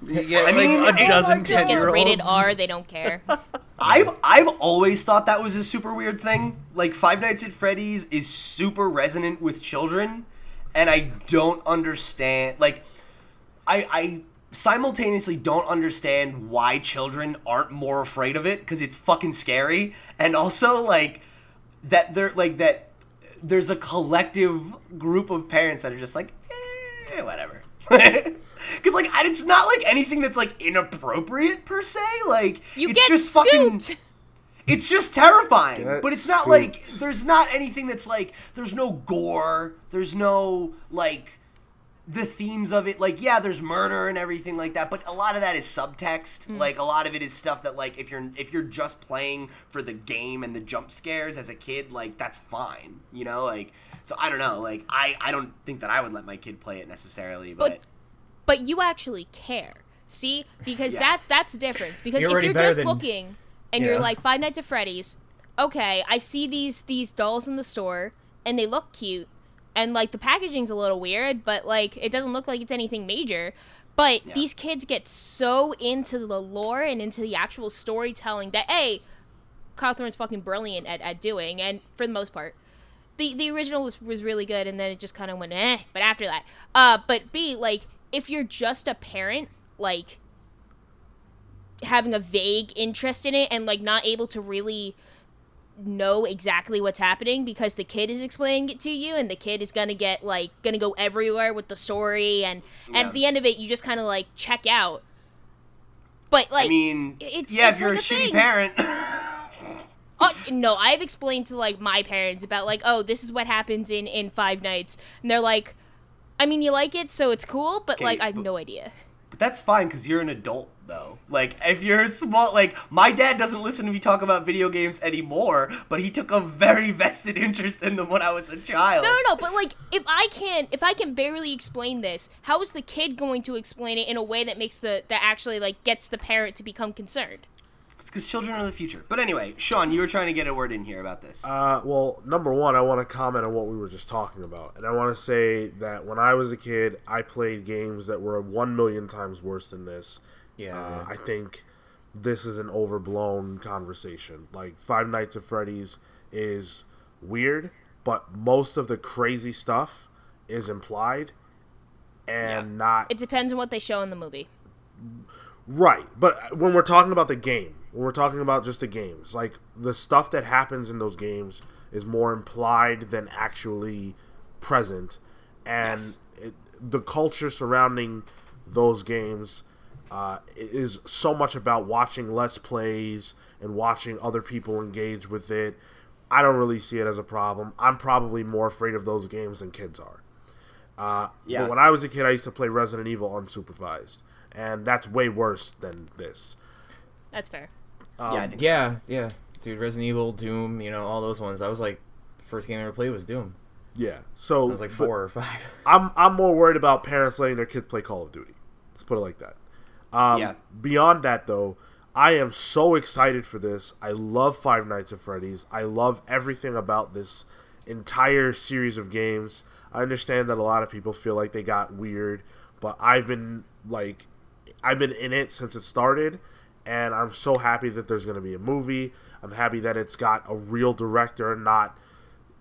you get I like mean, a it- dozen just gets 10-year-olds. rated R. They don't care. <laughs> I've I've always thought that was a super weird thing. Like Five Nights at Freddy's is super resonant with children, and I don't understand. Like, I I simultaneously don't understand why children aren't more afraid of it because it's fucking scary, and also like that they're like that. There's a collective group of parents that are just like, eh, whatever. <laughs> Because like it's not like anything that's like inappropriate per se. Like You it's get just fucking. It's just terrifying, Get but it's not scooped. like there's not anything that's like there's no gore, there's no like the themes of it. Like yeah, there's murder and everything like that, but a lot of that is subtext. Hmm. Like a lot of it is stuff that like if you're if you're just playing for the game and the jump scares as a kid, like that's fine, you know. Like so I don't know. Like I I don't think that I would let my kid play it necessarily, but. But but you actually care. See, because Yeah. that's that's the difference. Because You're if you're just than- looking and you you're like Five Nights at Freddy's, okay, I see these these dolls in the store and they look cute, and like the packaging's a little weird, but like it doesn't look like it's anything major. But Yeah. these kids get so into the lore and into the actual storytelling that a Cawthon's fucking brilliant at, at doing, and for the most part. The, the original was, was really good and then it just kind of went eh but after that uh but b like if you're just a parent like having a vague interest in it and like not able to really know exactly what's happening because the kid is explaining it to you and the kid is gonna get like gonna go everywhere with the story and, Yeah. at the end of it you just kind of like check out but like I mean, it's- yeah, it's if you're like a a shitty thing. parent. Oh <laughs> no, I've explained to like my parents about like, oh, this is what happens in in Five Nights, and they're like, I mean, you like it, so it's cool, but Okay, like, I have but- no idea. But that's fine because you're an adult, though. Like, if you're small, like, my dad doesn't listen to me talk about video games anymore, but he took a very <laughs> vested interest in them when I was a child. No, no, no, but like, if I can't, if I can barely explain this, how is the kid going to explain it in a way that makes the that actually like gets the parent to become concerned? It's because children are the future. But anyway, Sean, you were trying to get a word in here about this. Uh, well, number one, I want to comment on what we were just talking about, and I want to say that when I was a kid, I played games that were one million times worse than this. Yeah. Uh, I think this is an overblown conversation. Like Five Nights at Freddy's is weird, but most of the crazy stuff is implied and Yeah. not It depends on what they show in the movie. Right, but when we're talking about the game, when we're talking about just the games, like the stuff that happens in those games is more implied than actually present, and Yes. it, the culture surrounding those games uh, is so much about watching let's plays and watching other people engage with it. I don't really see it as a problem. I'm probably more afraid of those games than kids are. Uh, Yeah. But when I was a kid, I used to play Resident Evil unsupervised, and that's way worse than this. That's fair. yeah, I think so. yeah, yeah, dude. Resident Evil, Doom, you know all those ones. I was like, first game I ever played was Doom. Yeah. So I was like four or five. I'm I'm more worried about parents letting their kids play Call of Duty. Let's put it like that. Um, Yeah. Beyond that, though, I am so excited for this. I love Five Nights at Freddy's. I love everything about this entire series of games. I understand that a lot of people feel like they got weird, but I've been like, I've been in it since it started, and I'm so happy that there's going to be a movie. I'm happy that it's got a real director, and not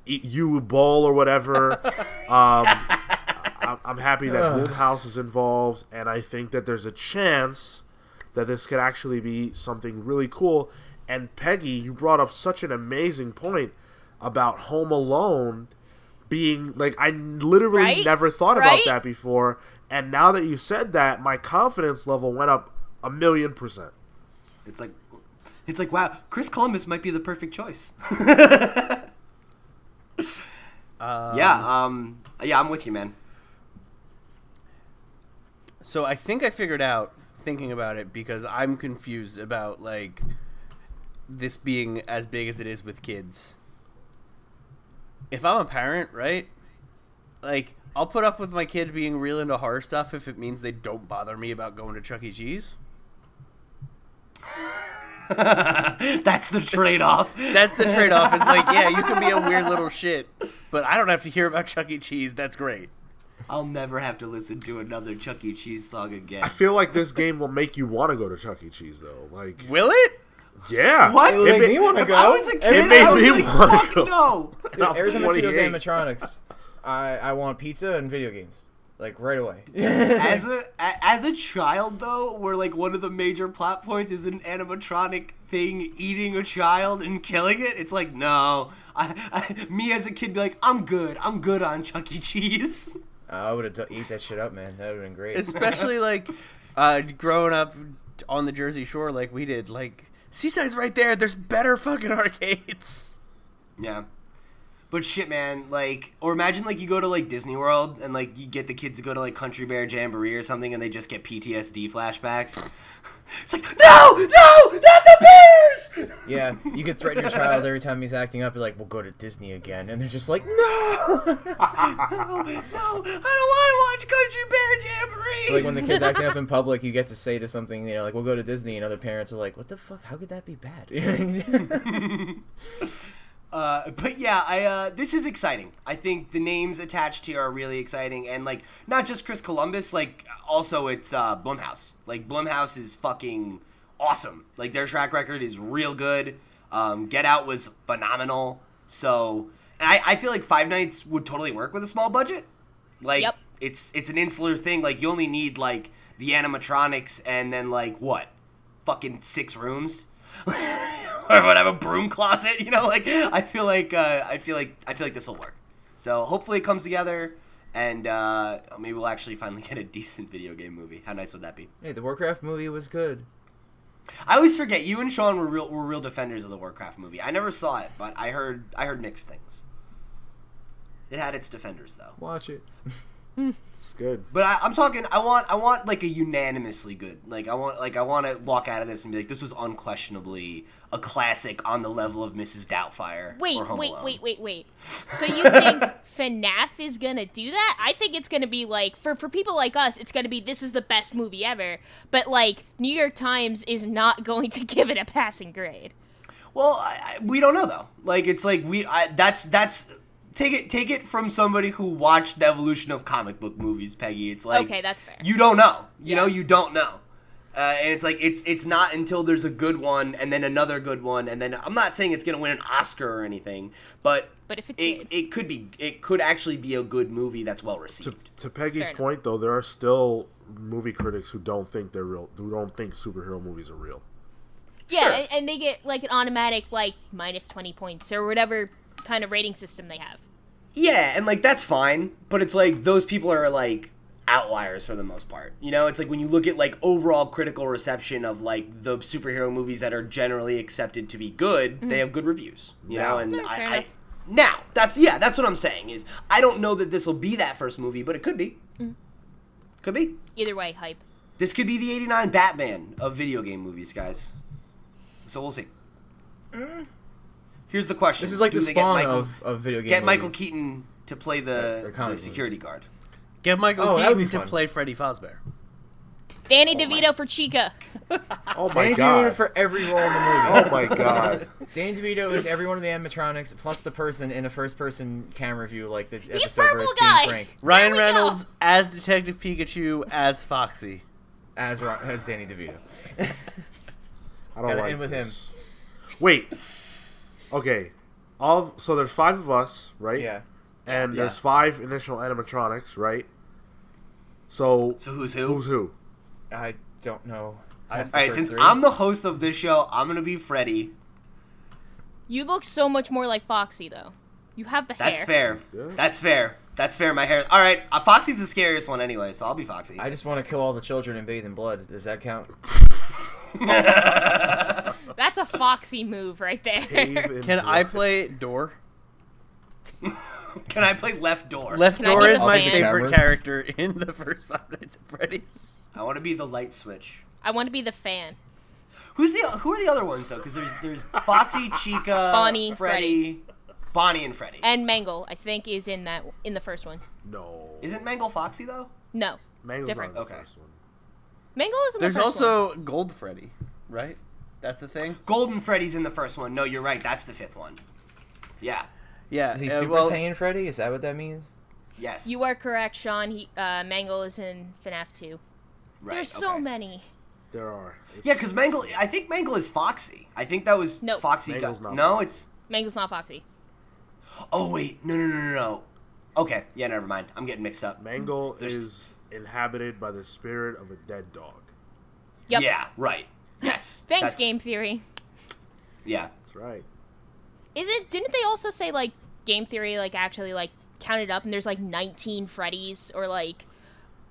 Uwe Boll or whatever. <laughs> um, I'm, I'm happy that Ugh. Blumhouse is involved, and I think that there's a chance that this could actually be something really cool. And Peggy, you brought up such an amazing point about Home Alone being like I literally Right? never thought Right? about that before, and now that you said that, my confidence level went up a million percent. It's like, it's like, wow, Chris Columbus might be the perfect choice. <laughs> Um, yeah, um, yeah, I'm with you, man. So I think I figured out thinking about it because I'm confused about like this being as big as it is with kids. If I'm a parent, right? Like I'll put up with my kid being real into horror stuff if it means they don't bother me about going to Chuck E. Cheese. <laughs> That's the trade-off. That's the trade-off. It's like, yeah, you can be a weird <laughs> little shit, but I don't have to hear about Chuck E. Cheese. That's great. I'll never have to listen to another Chuck E. Cheese song again. I feel like this game will make you want to go to Chuck E. Cheese though. Like, Will it? yeah, What? It It made me want to go. I was a kid, It made I was me like, wanna go. no. Dude, I'm every time I see those animatronics, I I want pizza and video games, like right away. As a a- as a child, though, where like one of the major plot points is an animatronic thing eating a child and killing it, it's like no. I, I me as a kid be like, I'm good. I'm good on Chuck E. Cheese. <laughs> I would have eat that shit up, man. That would have been great. especially <laughs> like uh, growing up on the Jersey Shore like we did. Like Seaside's right there. There's better fucking arcades. Yeah. But shit, man, like, or imagine like you go to like Disney World and like you get the kids to go to like Country Bear Jamboree or something, and they just get PTSD flashbacks. <laughs> It's like, no, no, not the bears. yeah, you could threaten your <laughs> child every time he's acting up. You're like, "We'll go to Disney again," and they're just like, "No!" <laughs> No, no, I don't want to watch Country Bear Jamboree. like when the kid's acting up in public, you get to say to something, you know, like, "We'll go to Disney," and other parents are like, "What the fuck? How could that be bad?" Uh, but yeah, I uh, this is exciting. I think the names attached here are really exciting, and like not just Chris Columbus, like also it's uh, Blumhouse. Like Blumhouse is fucking awesome. Like their track record is real good. Um, Get Out was phenomenal. So I, I feel like Five Nights would totally work with a small budget. Like Yep. it's it's an insular thing. Like you only need like the animatronics and then like what, fucking six rooms. <laughs> <laughs> or a broom closet you know like i feel like uh, i feel like i feel like this will work. So hopefully it comes together and uh, maybe we'll actually finally <laughs> get a decent video game movie. How nice would that be? Hey, the Warcraft movie was good. i always forget you and sean were real were real defenders of the warcraft movie. I never saw it but i heard i heard mixed things. It had its defenders though. Watch it. <laughs> it's good. But I, I'm talking. I want. I want like a unanimously good. Like I want. Like I want to walk out of this and be like, this was unquestionably a classic on the level of Mrs. Doubtfire. Wait, or wait, wait, wait, wait. <laughs> So you think FNAF is gonna do that? I think it's gonna be like for for people like us, it's gonna be this is the best movie ever. But like New York Times is not <laughs> going to give it a passing grade. Well, I, I, we don't know though. Like it's like we. I, that's that's. Take it. Take it from somebody who watched the evolution of comic book movies, Peggy. It's like Okay, that's fair. You don't know. You Yeah. know. You don't know. Uh, and it's like it's it's not until there's a good one and then another good one and then I'm not saying it's gonna win an Oscar or anything, but But if it it, did. it could be it could actually be a good movie that's well received. to Peggy's Fair enough. point, though, there are still movie critics who don't think they're real, who don't think superhero movies are real. Yeah, Sure. and, and they get like an automatic like minus twenty points or whatever kind of rating system they have. Yeah, and like that's fine, but it's like those people are like outliers for the most part. You know, it's like when you look at like overall critical reception of like the superhero movies that are generally accepted to be good, they have good reviews. You know, and Mm-hmm. Yeah, I, I now that's yeah, that's what I'm saying is I don't know that this will be that first movie, but it could be. Mm. Could be. Either way, hype. This could be the 89 Batman of video game movies, guys. So we'll see. Here's the question. This is like Do the they get spawn Michael, of, of video game. get Michael movies. Keaton to play the, comic the security guard. Get Michael Oh, that would be Keaton to play Freddy Fazbear. Danny Oh my- DeVito for Chica. <laughs> Oh my Danny god! DeVito for every role in the movie. oh my god! <laughs> Danny DeVito is every one of the animatronics plus the person in a first-person camera view, like the episode purple where it's guy. being Frank Ryan we go. Reynolds as Detective Pikachu as Foxy. as as Danny DeVito. <laughs> I don't Gotta like end with this. Wait. Okay. All so there's five of us, right? yeah. And Yeah. there's five initial animatronics, right? So So who's who? who's who? I don't know. all right since three. i'm the host of this show, I'm gonna be Freddy. You look so much more like Foxy though. You have the hair. That's hair. fair. Yeah. That's fair. That's fair. My hair. All right, uh, Foxy's the scariest one anyway, so I'll be Foxy. I just want to kill all the children and bathe in blood. Does that count? <laughs> <laughs> <laughs> That's a foxy move right there. Cave in Can I blood. play door? Can I play left door? Left Can I door be is the my fan? favorite Cameras? character in the first Five Nights at Freddy's. I want to be the light switch. I want to be the fan. Who's the Who are the other ones though? Because there's there's Foxy, Chica, Bonnie, Freddy, Bonnie, and Freddy. And Mangle, I think, is in that in the first one. No. Isn't Mangle Foxy though? No, Mangle's different. not in the Okay. first one. Mangle is in There's the first one. also Gold Freddy, right? That's the thing. Golden Freddy's in the first one. No, you're right. That's the fifth one. Yeah. Yeah. Is he uh, Super well, Saiyan Freddy? Is that what that means? Yes. You are correct, Sean. He, uh, Mangle is in FNAF 2. right. There's so many. There are. It's- Yeah, because Mangle. I think Mangle is Foxy. I think that was No. Foxy. Mangle's not no, Foxy. it's. Mangle's not Foxy. Oh wait, no, no, no, no, no. Okay, yeah, never mind. I'm getting mixed up. Mangle There's- is inhabited by the spirit of a dead dog. Yep. Yeah, right. Yes. <laughs> Thanks, that's- Game Theory. Yeah. That's right. Is it? Didn't they also say like Game Theory like actually like counted up and there's like 19 Freddys or like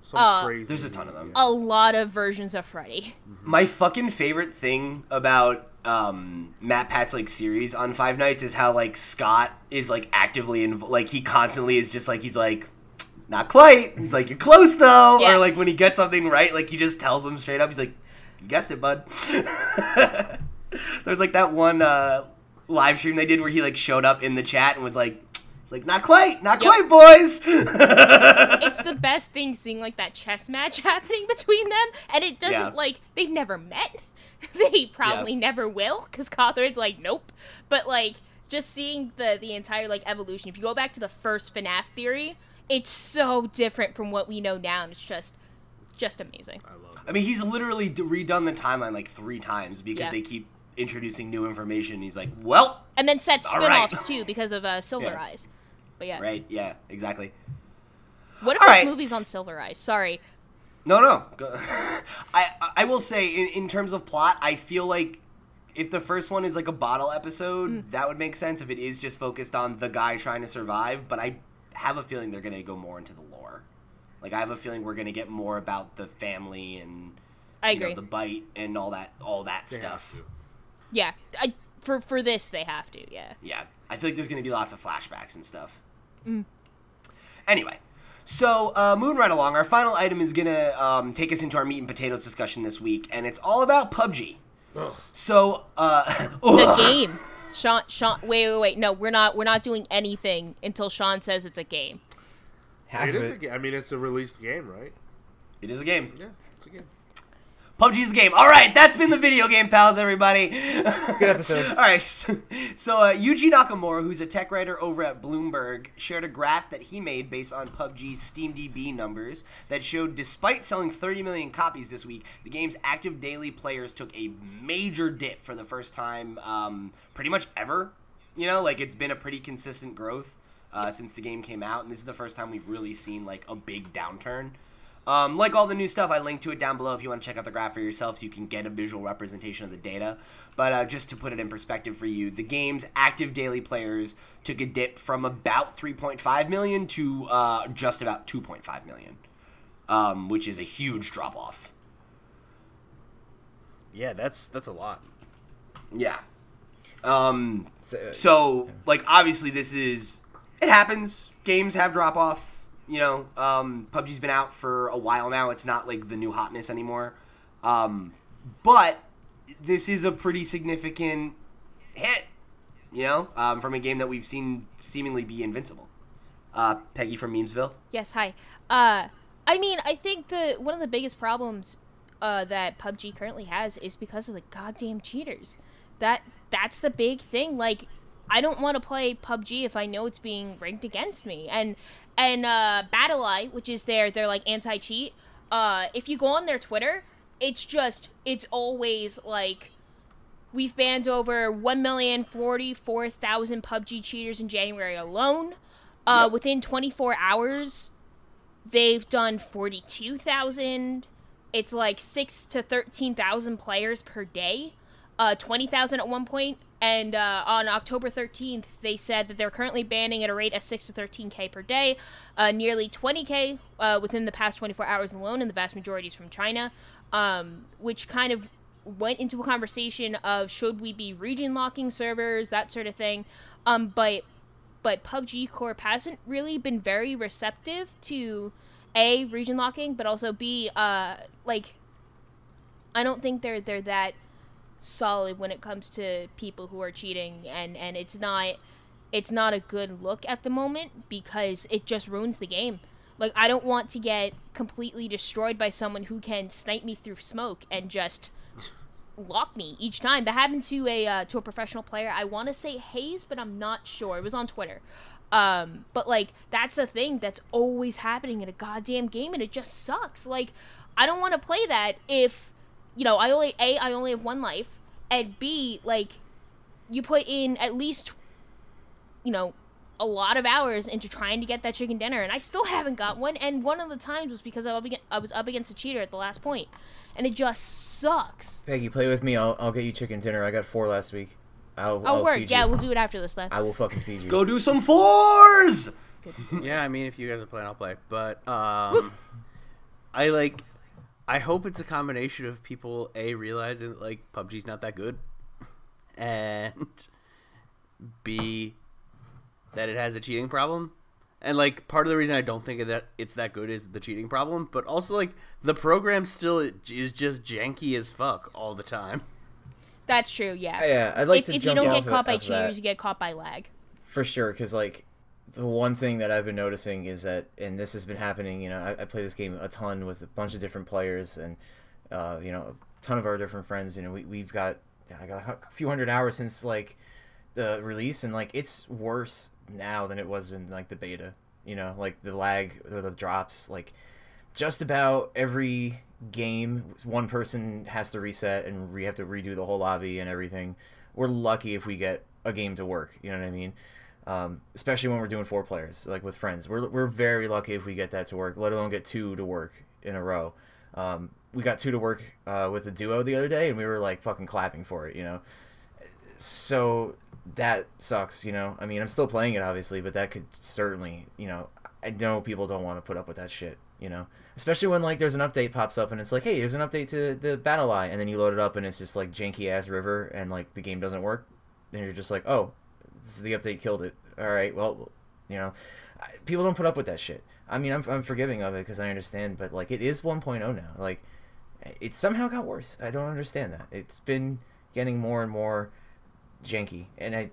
Some Uh, crazy. There's a ton of them. a lot of versions of Freddy? My fucking favorite thing about um, MatPat's like series on Five Nights is how like Scott is like actively inv- like he constantly is just like he's like not quite. He's like you're close though, Yeah. or like when he gets something right, like he just tells him straight up. He's like, you guessed it, bud. <laughs> There's like that one uh, live stream they did where he like showed up in the chat and was like, "It's like not quite, not Yep. quite, boys." <laughs> it's the best thing seeing like that chess match <laughs> happening between them, and it doesn't Yeah. like they've never met. they probably never will, because Cawthon's like, nope. But like just seeing the the entire like evolution. If you go back to the first FNAF theory, it's so different from what we know now. And it's just just amazing. I love it. I mean, he's literally redone the timeline like three times because Yeah. they keep introducing new information. He's like, well, And then set All right. spin-offs tue because of uh, <laughs> Silver Yeah. Eyes. But yeah, right, yeah, exactly. what this right. movie's on Silver Eyes? Sorry, No, no. <laughs> I I will say in, in terms of plot, I feel like if the first one is like a bottle episode, Mm. that would make sense if it is just focused on the guy trying to survive. But I have a feeling they're gonna go more into the. Like I have a feeling we're gonna get more about the family and I you know, the bite and all that all that They stuff. yeah, I, for for this they have to. Yeah. Yeah, I feel like there's gonna be lots of flashbacks and stuff. Mm. Anyway, so uh, moving right along, our final item is gonna um, take us into our meat and potatoes discussion this week, and it's all about PUBG. Ugh. So, uh, <laughs> the game. Sean, Sean, wait, wait, wait. No, we're not. We're not doing anything until Sean says it's a game. Half It of is a it. ga- I mean, it's a released game, right? it is a game. Yeah, it's a game. PUBG's a game. All right, that's been the video game pals, everybody. Good episode. <laughs> All right, so, so uh, Yuji Nakamura, who's a tech writer over at Bloomberg, shared a graph that he made based on PUBG's SteamDB numbers that showed, despite selling 30 million copies this week, the game's active daily players took a major dip for the first time, um, pretty much ever. You know, like it's been a pretty consistent growth uh, since the game came out, and this is the first time we've really seen like a big downturn. Um, like all the new stuff, I linked to it down below if you want to check out the graph for yourself so you can get a visual representation of the data. But uh, just to put it in perspective for you, the game's active daily players took a dip from about 3.5 million to uh, just about 2.5 million, um, which is a huge drop off. Yeah, that's that's a lot. Yeah. Um, So, so like obviously this is it happens games have drop off you know um, pubg's been out for a while now it's not like the new hotness anymore um, but this is a pretty significant hit you know um, from a game that we've seen seemingly be invincible uh, peggy from memesville Yes, hi. Uh, I mean, I think the one of the biggest problems uh, that PUBG currently has is because of the goddamn cheaters. That that's the big thing. Like, I don't want to play PUBG if I know it's being rigged against me. And and uh, BattlEye, which is their their like anti cheat. Uh, if you go on their Twitter, it's just it's always like We've banned over 1,044,000 PUBG cheaters in January alone. Uh, Yep. Within 24 hours, they've done 42,000. It's like 6 to 13,000 players per day. Uh, 20,000 at one point. And uh, on October 13th, they said that they're currently banning at a rate of 6 to 13k per day, uh, nearly 20k uh, within the past 24 hours alone, and the vast majority is from China, um, which kind of went into a conversation of should we be region locking servers, that sort of thing. Um, but but PUBG Corp hasn't really been very receptive to a region locking, but also b uh like I don't think they're they're that solid when it comes to people who are cheating and and it's not it's not a good look at the moment because it just ruins the game. Like I don't want to get completely destroyed by someone who can snipe me through smoke and just lock me each time. That happened to a uh, to a professional player. I want to say Hayes, but I'm not sure. It was on Twitter. Um, but like that's a thing that's always happening in a goddamn game, and it just sucks. Like I don't want to play that if you know I only a I only have one life, and b like you put in at least you know a lot of hours into trying to get that chicken dinner, and I still haven't got one. And one of the times was because I was up against, I was up against a cheater at the last point, and it just sucks. Peggy, play with me. I'll, I'll get you chicken dinner. I got four last week. I'll, Oh, I'll work. feed Yeah, you. we'll do it after this then. I will fucking feed you. Go do some fours. <laughs> yeah, I mean, if you guys are playing, I'll play. But um, I like. I hope it's a combination of people a realizing that like PUBG's not that good, and b that it has a cheating problem. And like part of the reason I don't think that it's that good is the cheating problem, but also like the program still is just janky as fuck all the time. That's true. Yeah. Oh, yeah, I'd like if to if you don't get caught by of that. cheaters, you get caught by lag. For sure, because like the one thing that I've been noticing is that, and this has been happening. You know, I, I play this game a ton with a bunch of different players, and uh, you know, a ton of our different friends. You know, we we've got I got a few hundred hours since like the release, and like it's worse now than it was in like the beta. You know, like the lag or the drops, like just about every game one person has to reset and we have to redo the whole lobby and everything we're lucky if we get a game to work you know what i mean um, especially when we're doing four players like with friends. We're, we're very lucky if we get that to work let alone get two to work in a row. Um, we got two to work uh, with a duo the other day and we were like fucking clapping for it you know? So that sucks you know? I mean i'm still playing it obviously but that could certainly you know i know people don't want to put up with that shit you know? Especially when like there's an update pops up and it's like hey there's an update to the BattlEye and then you load it up and it's just like janky ass river and like the game doesn't work and you're just like oh this is the update killed it. All right well you know I- people don't put up with that shit. I mean i'm, I'm forgiving of it because i understand but like it is 1.0 now. Like it somehow got worse. I don't understand that. It's been getting more and more janky and i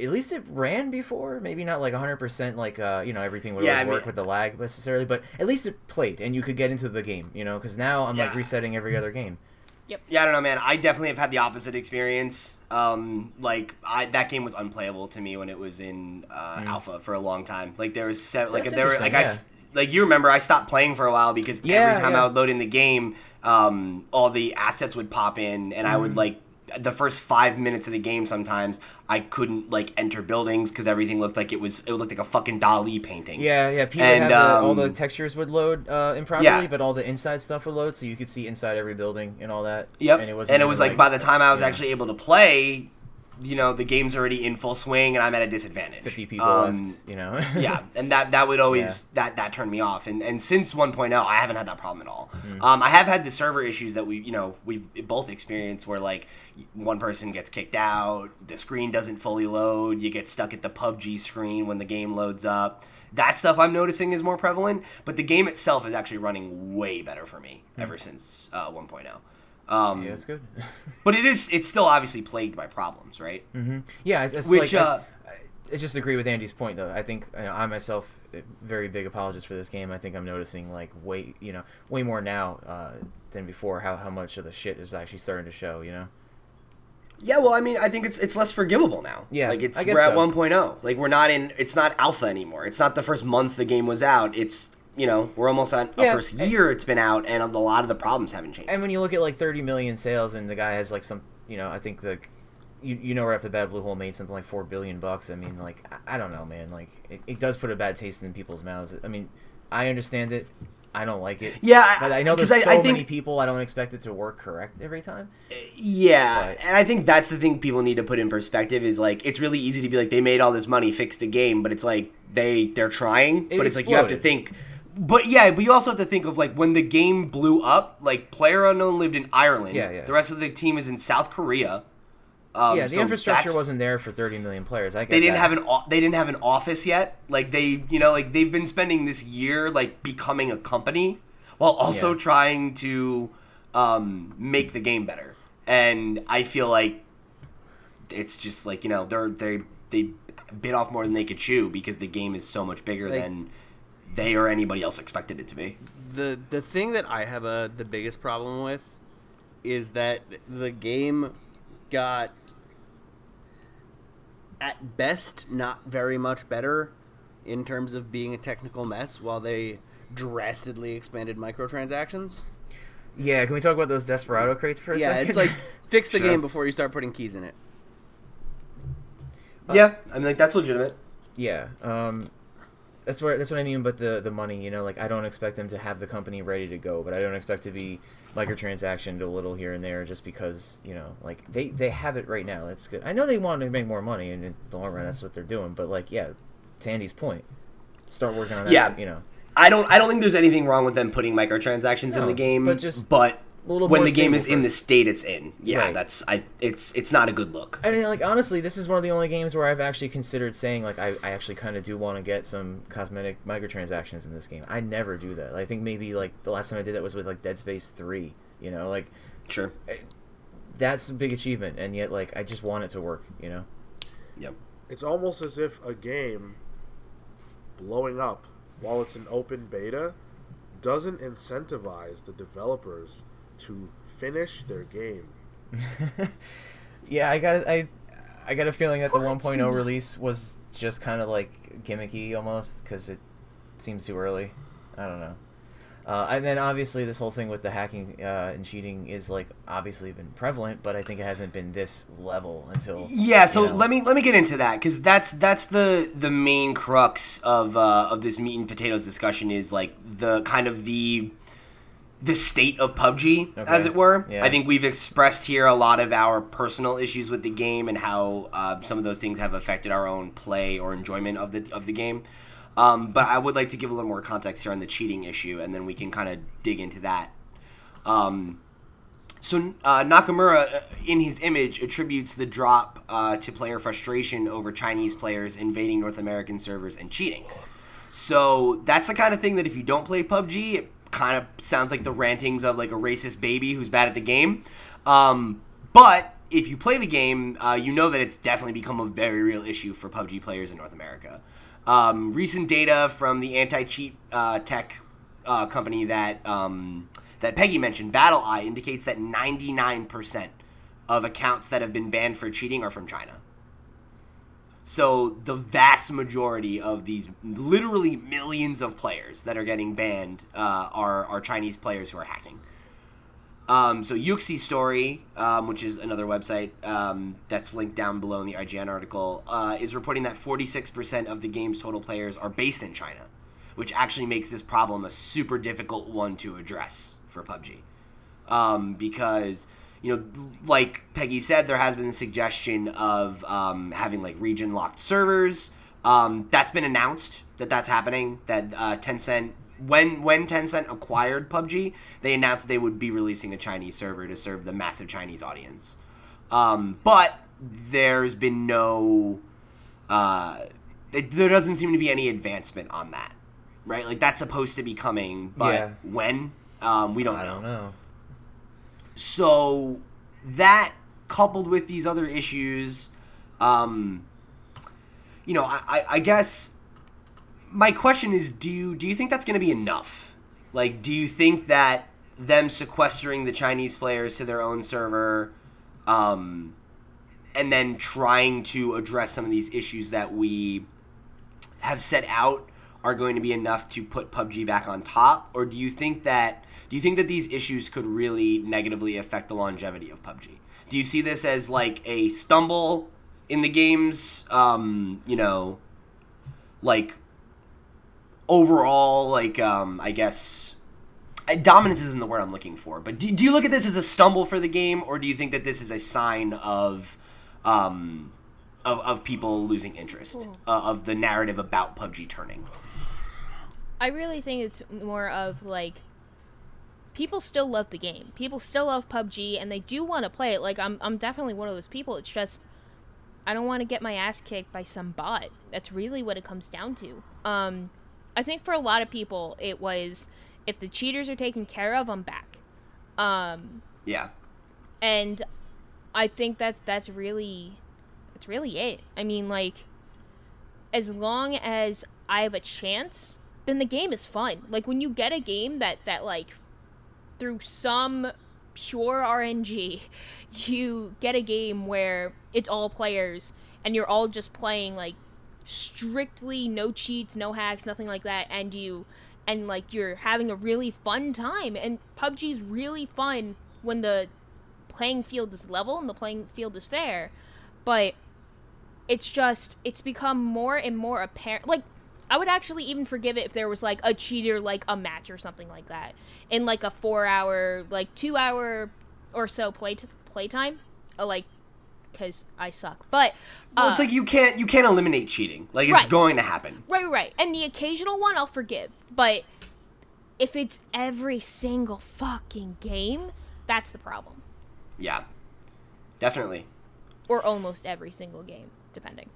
at least it ran before maybe not like 100% like uh you know everything would Yeah, always I mean- work with the lag necessarily but at least it played and you could get into the game you know because now i'm like resetting every other game Yeah, I don't know, man. I definitely have had the opposite experience. Um, like I, that game was unplayable to me when it was in uh, alpha for a long time. Like there was seven, like Mm. There were like interesting, I, s- like you remember I stopped playing for a while because Yeah, every time yeah. I would load in the game, um, all the assets would pop in, and I Mm. would like the first five minutes of the game. Sometimes I couldn't like enter buildings because everything looked like it was it looked like a fucking Dali painting. yeah yeah people And, have the, all the um, textures would load uh improperly Yeah. but all the inside stuff would load so you could see inside every building and all that Yep. and it, wasn't it was even, like, by the time I was yeah. actually able to play, you know, the game's already in full swing and I'm at a disadvantage. 50 people Um, left you know <laughs> yeah, and that that would always that that turned me off. And and since 1.0, I haven't had that problem at all. Mm-hmm. Um, I have had the server issues that we you know we both experienced where like one person gets kicked out, the screen doesn't fully load, you get stuck at the PUBG screen when the game loads up. That stuff I'm noticing is more prevalent, but the game itself is actually running way better for me ever since uh, 1.0. Um, yeah that's good <laughs> but it is it's still obviously plagued by problems, right? Mm-hmm. Yeah, it's, it's Which, like, uh, I, I just agree with Andy's point though. I think you know, I myself, very big apologist for this game. I think I'm noticing like way, you know, way more now uh, than before. How how much of the shit is actually starting to show. You know. Yeah, well, I mean, I think it's it's less forgivable now. Yeah, like it's I guess we're at so. 1.0. Like we're not in. It's not alpha anymore. It's not the first month the game was out. It's you know we're almost at a first year it's been out, and a lot of the problems haven't changed. And when you look at like 30 million sales, and the guy has like some, you know, I think the, you, you know, right off the bat, Bluehole made something like four billion bucks. I mean, like I, I don't know, man. Like it, it does put a bad taste in people's mouths. I mean, I understand it. I don't like it. Yeah, I- but I know there's 'cause so I- I think- many people. I don't expect it to work correct every time. Uh, yeah, But- and I think that's the thing people need to put in perspective is like it's really easy to be like they made all this money, fix the game, but it's like they they're trying, It but it's like you have to think. But yeah, but you also have to think of like when the game blew up, like Player Unknown lived in Ireland. Yeah, yeah. The rest of the team is in South Korea. Um, yeah, the so infrastructure wasn't there for 30 million players. I They didn't that. have an they didn't have an office yet. Like they, you know, like they've been spending this year like becoming a company while also Yeah. trying to um, make the game better. And I feel like it's just like you know they're they they bit off more than they could chew because the game is so much bigger Like- than they or anybody else expected it to be. the the thing that I have a the biggest problem with is that the game got at best not very much better in terms of being a technical mess while they drastically expanded microtransactions. Yeah, can we talk about those Desperado crates for a Yeah, second? it's like <laughs> fix the Sure. game before you start putting keys in it. yeah, I mean like that's legitimate. yeah. Um, that's where that's what I mean. But the the money, you know, like I don't expect them to have the company ready to go, but I don't expect to be microtransactioned a little here and there just because you know, like they they have it right now. That's good. I know they want to make more money, and in the long run, that's what they're doing. But like, yeah, to Andy's point, start working on that. Yeah. you know. I don't I don't think there's anything wrong with them putting microtransactions in the game, but just but little when more the game is stable in the state it's in, yeah, Right. that's I it's it's not a good look. I mean, like honestly, this is one of the only games where I've actually considered saying like I, I actually kind of do want to get some cosmetic microtransactions in this game. I never do that. I think maybe like the last time I did that was with like Dead Space Three. You know, like Sure. that's a big achievement, and yet like I just want it to work. You know. Yep. It's almost as if a game blowing up while it's an open beta doesn't incentivize the developers to finish their game. <laughs> yeah, I got I I got a feeling that the 1.0 release was just kind of like gimmicky almost because it seems too early. I don't know. Uh, and then obviously this whole thing with the hacking uh, and cheating is like obviously been prevalent, but I think it hasn't been this level until Yeah, so you know. let me let me get into that because that's that's the the main crux of uh, of this meat and potatoes discussion is like the kind of the the state of PUBG, as it were. Yeah. I think we've expressed here a lot of our personal issues with the game and how uh, some of those things have affected our own play or enjoyment of the of the game. Um, but I would like to give a little more context here on the cheating issue, and then we can kind of dig into that. Um, so uh, Nakamura, uh, in his image, attributes the drop uh, to player frustration over Chinese players invading North American servers and cheating. So that's the kind of thing that if you don't play PUBG, it kind of sounds like the rantings of like a racist baby who's bad at the game. Um, but if you play the game, uh, you know that it's definitely become a very real issue for PUBG players in North America. Um, recent data from the anti-cheat uh, tech uh, company that um, that Peggy mentioned, BattlEye, indicates that 99% of accounts that have been banned for cheating are from China. So the vast majority of these, literally millions of players that are getting banned, uh, are are Chinese players who are hacking. Um, so Yuxi Story, um, which is another website um, that's linked down below in the IGN article, uh, is reporting that 46% of the game's total players are based in China, which actually makes this problem a super difficult one to address for PUBG. Um, because, you know, like Peggy said, there has been the suggestion of um, having like region locked servers. Um, that's been announced that that's happening, that uh, Tencent when when Tencent acquired PUBG, they announced they would be releasing a Chinese server to serve the massive Chinese audience. Um, but there's been no, uh, it, there doesn't seem to be any advancement on that, right? Like that's supposed to be coming, but Yeah. when um, we don't I know. don't know. So that coupled with these other issues, um, you know, I, I, I guess my question is do you do you think that's going to be enough? Like, do you think that them sequestering the Chinese players to their own server, um, and then trying to address some of these issues that we have set out are going to be enough to put PUBG back on top, or do you think that do you think that these issues could really negatively affect the longevity of PUBG? Do you see this as like a stumble in the game's, um, you know, like overall, like um, I guess dominance isn't the word I'm looking for, but do, do you look at this as a stumble for the game, or do you think that this is a sign of, um, of, of people losing interest uh, of the narrative about PUBG turning? I really think it's more of like people still love the game. People still love PUBG and they do want to play it. Like I'm I'm definitely one of those people. It's just I don't want to get my ass kicked by some bot. That's really what it comes down to. Um I think for a lot of people it was if the cheaters are taken care of, I'm back. Um Yeah, and I think that that's really that's really it. I mean, like as long as I have a chance, then the game is fun. Like when you get a game that that like through some pure RNG, you get a game where it's all players and you're all just playing like strictly no cheats, no hacks, nothing like that, and you and like you're having a really fun time. And PUBG's really fun when the playing field is level and the playing field is fair. But it's just it's become more and more apparent like I would actually even forgive it if there was like a cheater like a match or something like that in like a 4 hour like 2 hour or so play t- playtime uh, like cuz I suck. But well, uh, it's like you can't you can't eliminate cheating. Like it's Right. going to happen. Right, right, right. And the occasional one I'll forgive, but if it's every single fucking game, that's the problem. Yeah, definitely. Or almost every single game, depending.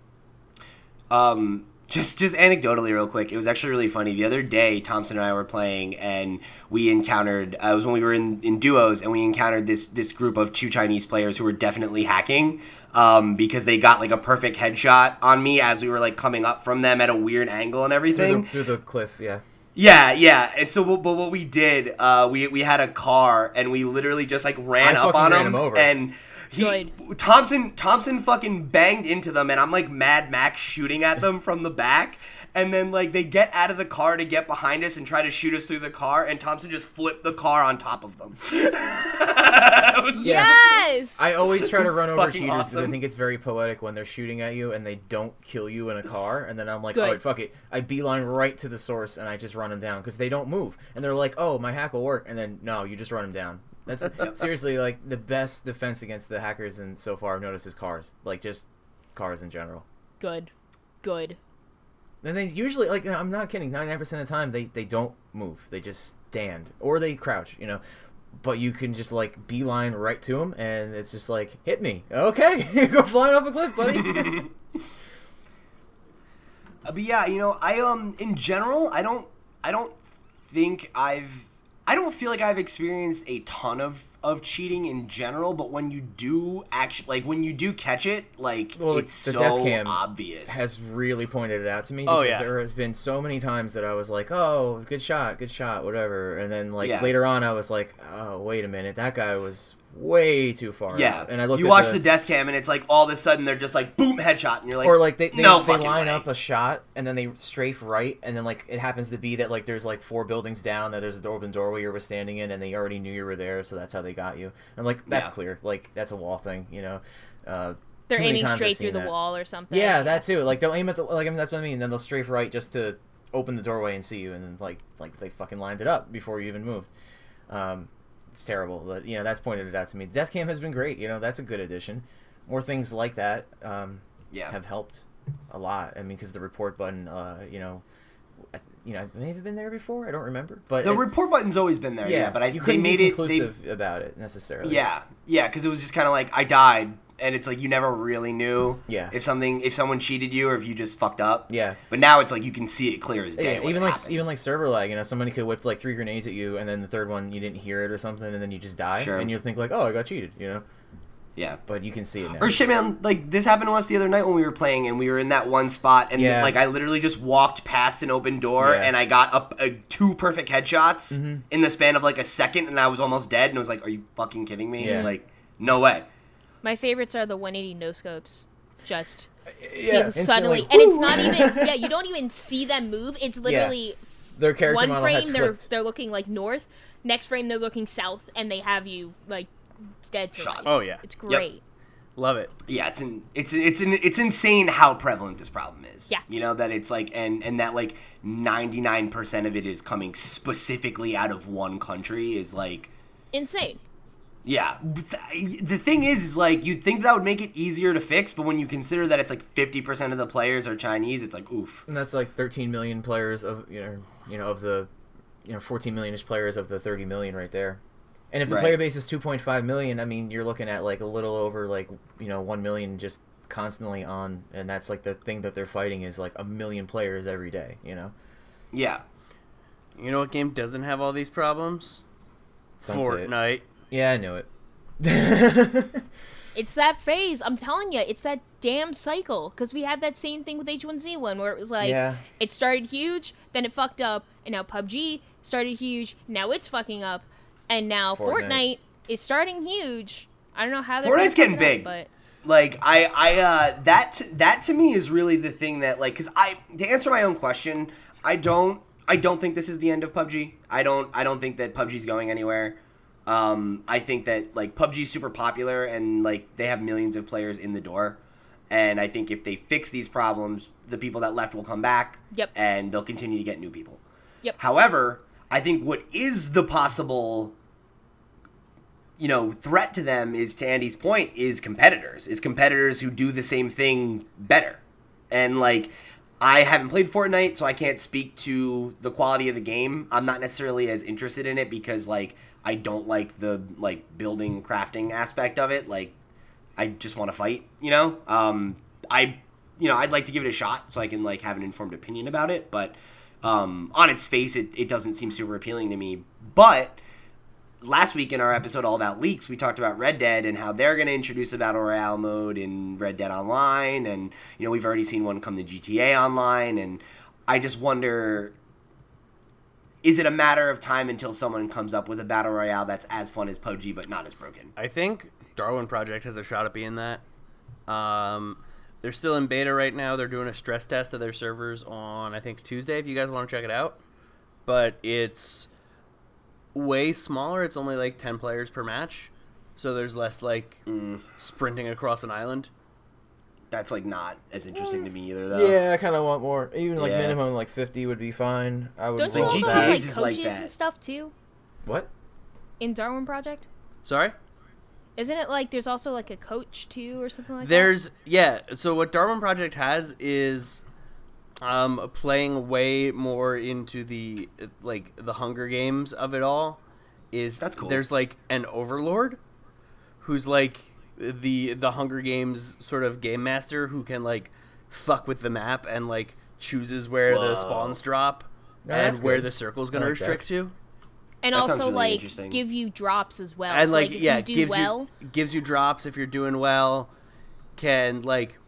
Um, just just anecdotally, real quick, it was actually really funny. The other day, Thompson and I were playing, and we encountered. Uh, it was when we were in, in duos, and we encountered this this group of two Chinese players who were definitely hacking. Um, because they got like a perfect headshot on me as we were like coming up from them at a weird angle and Through everything. the, through the cliff, yeah. Yeah, yeah. And so, but what we did, uh, we we had a car, and we literally just like ran I up on ran him, him over. And he Thompson Thompson fucking banged into them, and I'm like Mad Max shooting at them from the back. And then, like, they get out of the car to get behind us and try to shoot us through the car, and Thompson just flipped the car on top of them. <laughs> It. Yes. I always try to run over fucking cheaters because I think it's very poetic when they're shooting at you and they don't kill you in a car, and then I'm like, Good. oh fuck it, I beeline right to the source and I just run them down because they don't move, and they're like, oh my hack will work, and then no, you just run them down. That's <laughs> seriously like the best defense against the hackers, and so far I've noticed is cars, like just cars in general. Good. Good. And they usually like I'm not kidding, 99% of the time they they don't move, they just stand or they crouch, you know. But you can just like beeline right to them, and it's just like hit me. Okay, <laughs> go flying off a cliff, buddy. <laughs> Uh, but yeah, you know, I um in general, I don't I don't think I've I don't feel like I've experienced a ton of of cheating in general, but when you do actually like when you do catch it, like Well, it's the so death cam obvious. has really pointed it out to me. Oh, because yeah. there has been so many times that I was like, "Oh, good shot, good shot, whatever," and then like Yeah. later on, I was like, "Oh, wait a minute, that guy was way too far." yeah, out." and I looked. you at watch the, the death cam and it's like all of a sudden they're just like boom headshot and you're like or like they they, no they fucking line way. up a shot and then they strafe right and then like it happens to be that like there's like four buildings down that there's a open doorway you were standing in and they already knew you were there so that's how they got you. I'm like that's Yeah. clear like that's a wall thing you know. Uh, They're aiming straight seen through the that. wall or something. Yeah, that too. Like they'll aim at the like I mean that's what I mean. Then they'll strafe right just to open the doorway and see you, and then like like they fucking lined it up before you even moved. Um, it's terrible, but you know that's pointed it out to me. Death Cam has been great. You know that's a good addition. More things like that um, Yeah. have helped a lot. I mean, because the report button, uh, you know, I, you know, it may have been there before. I don't remember, but the it- report button's always been there, yeah, but I you they couldn't made be it they, conclusive about it necessarily. Yeah, yeah, because it was just kind of like I died, and it's like you never really knew Yeah. if something if someone cheated you or if you just fucked up. Yeah. But now it's like you can see it clear as day. Yeah, even like happens. even like server lag, you know, somebody could whip like three grenades at you, and then the third one you didn't hear it or something, and then you just die, Sure. and you think like, oh, I got cheated, you know. yeah. But you can see it now. Or shit, man. Like this happened to us the other night when we were playing, and we were in that one spot, and Yeah. like I literally just walked past an open door, Yeah. and I got up uh, two perfect headshots Mm-hmm. in the span of like a second, and I was almost dead, and I was like, "Are you fucking kidding me? Yeah. Like, no way." My favorites are the 180 no scopes. Just yeah, suddenly, instantly, and it's not even. Yeah, you don't even see them move. It's literally their character one model frame has they're flipped. they're looking like north, next frame they're looking south, and they have you like dead to Shot. rights. Oh, yeah. it's great. Love it. Yeah, it's in, it's it's in, it's insane how prevalent this problem is. Yeah. you know that it's like and and that like ninety nine percent of it is coming specifically out of one country is like Insane. Yeah. The thing is, is like you'd think that would make it easier to fix, but when you consider that it's like fifty percent of the players are Chinese, it's like oof. And that's like 13 million players of you know you know of the you know 14 millionish players of the 30 million right there. And if the Right. player base is 2.5 million, I mean you're looking at like a little over like you know 1 million just constantly on and that's like the thing that they're fighting is like a million players every day, you know. Yeah, You know what game doesn't have all these problems? Don't. Fortnite. Yeah, I knew it. It's that phase. I'm telling you, it's that damn cycle. Because we had that same thing with H1Z1 where it was like, Yeah. it started huge, then it fucked up, and now PUBG started huge, now it's fucking up, and now Fortnite, Fortnite. is starting huge. I don't know how they're Fortnite's getting fuck it up, big. but like I I uh that that to me is really the thing that like because I to answer my own question, I don't I don't think this is the end of PUBG. I don't I don't think that PUBG's going anywhere. Um, I think that like PUBG is super popular and like they have millions of players in the door. And I think if they fix these problems, the people that left will come back. Yep. And they'll continue to get new people. Yep. However, I think what is the possible you know threat to them is to Andy's point is competitors is competitors who do the same thing better and like I haven't played Fortnite so I can't speak to the quality of the game I'm not necessarily as interested in it because like I don't like the like building crafting aspect of it like I just want to fight you know um I you know I'd like to give it a shot so I can like have an informed opinion about it but um on its face it, it doesn't seem super appealing to me but last week in our episode all about leaks, we talked about Red Dead and how they're going to introduce a battle royale mode in Red Dead Online, and you know we've already seen one come to GTA Online, and I just wonder. Is it a matter of time until someone comes up with a battle royale that's as fun as PUBG but not as broken? I think Darwin Project has a shot at being that. Um, they're still in beta right now. They're doing a stress test of their servers on I think Tuesday. If you guys want to check it out, but it's way smaller. It's only like ten players per match, so there's less like Mm. sprinting across an island. That's like not as interesting to me either, though. yeah, I kind of want more. Even like Yeah. minimum like 50 would be fine. I would don't you Like, also GTA's have that. like is like that. and stuff too What? in Darwin Project? Sorry. Isn't it like there's also like a coach too or something like that? There's yeah. So what Darwin Project has is um, playing way more into the uh, like the Hunger Games of it all. Is That's cool. There's like an overlord who's like the the Hunger Games sort of game master who can like fuck with the map and like chooses where Whoa. the spawns drop Oh, and where good. the circle's I gonna like that. restrict to. And That also really like interesting. give you drops as well. and So, like, if yeah, you do gives well, you gives you drops if you're doing well. Can like,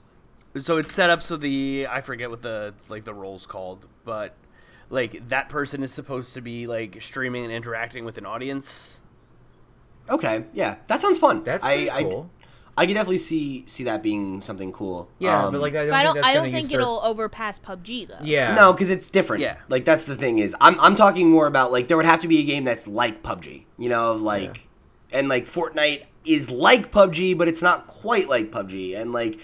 so it's set up so the I forget what the like the role's called, but like that person is supposed to be like streaming and interacting with an audience. Okay, yeah, that sounds fun. That's I, pretty cool. I, I can definitely see see that being something cool. yeah, Um, but like I don't I don't. that's I don't gonna think usurp- it'll overpass PUBG though. Yeah. No, because it's different. Yeah. Like that's the thing is, I'm I'm talking more about like there would have to be a game that's like PUBG. You know, of like, and like Fortnite is like PUBG, but it's not quite like PUBG. And like,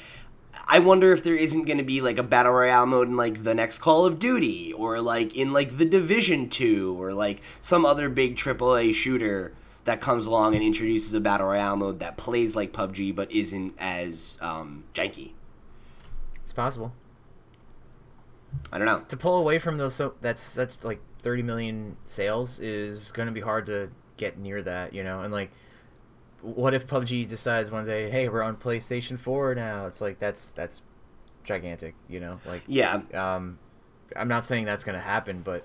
I wonder if there isn't going to be like a battle royale mode in like the next Call of Duty, or like in like the Division Two, or like some other big AAA shooter that comes along and introduces a battle royale mode that plays like PUBG but isn't as um, janky. It's possible. I don't know. to pull away from those so that's such like 30 million sales is going to be hard to get near that you know and like what if PUBG decides one day hey we're on PlayStation 4 now it's like that's that's gigantic you know like Yeah, um I'm not saying that's going to happen but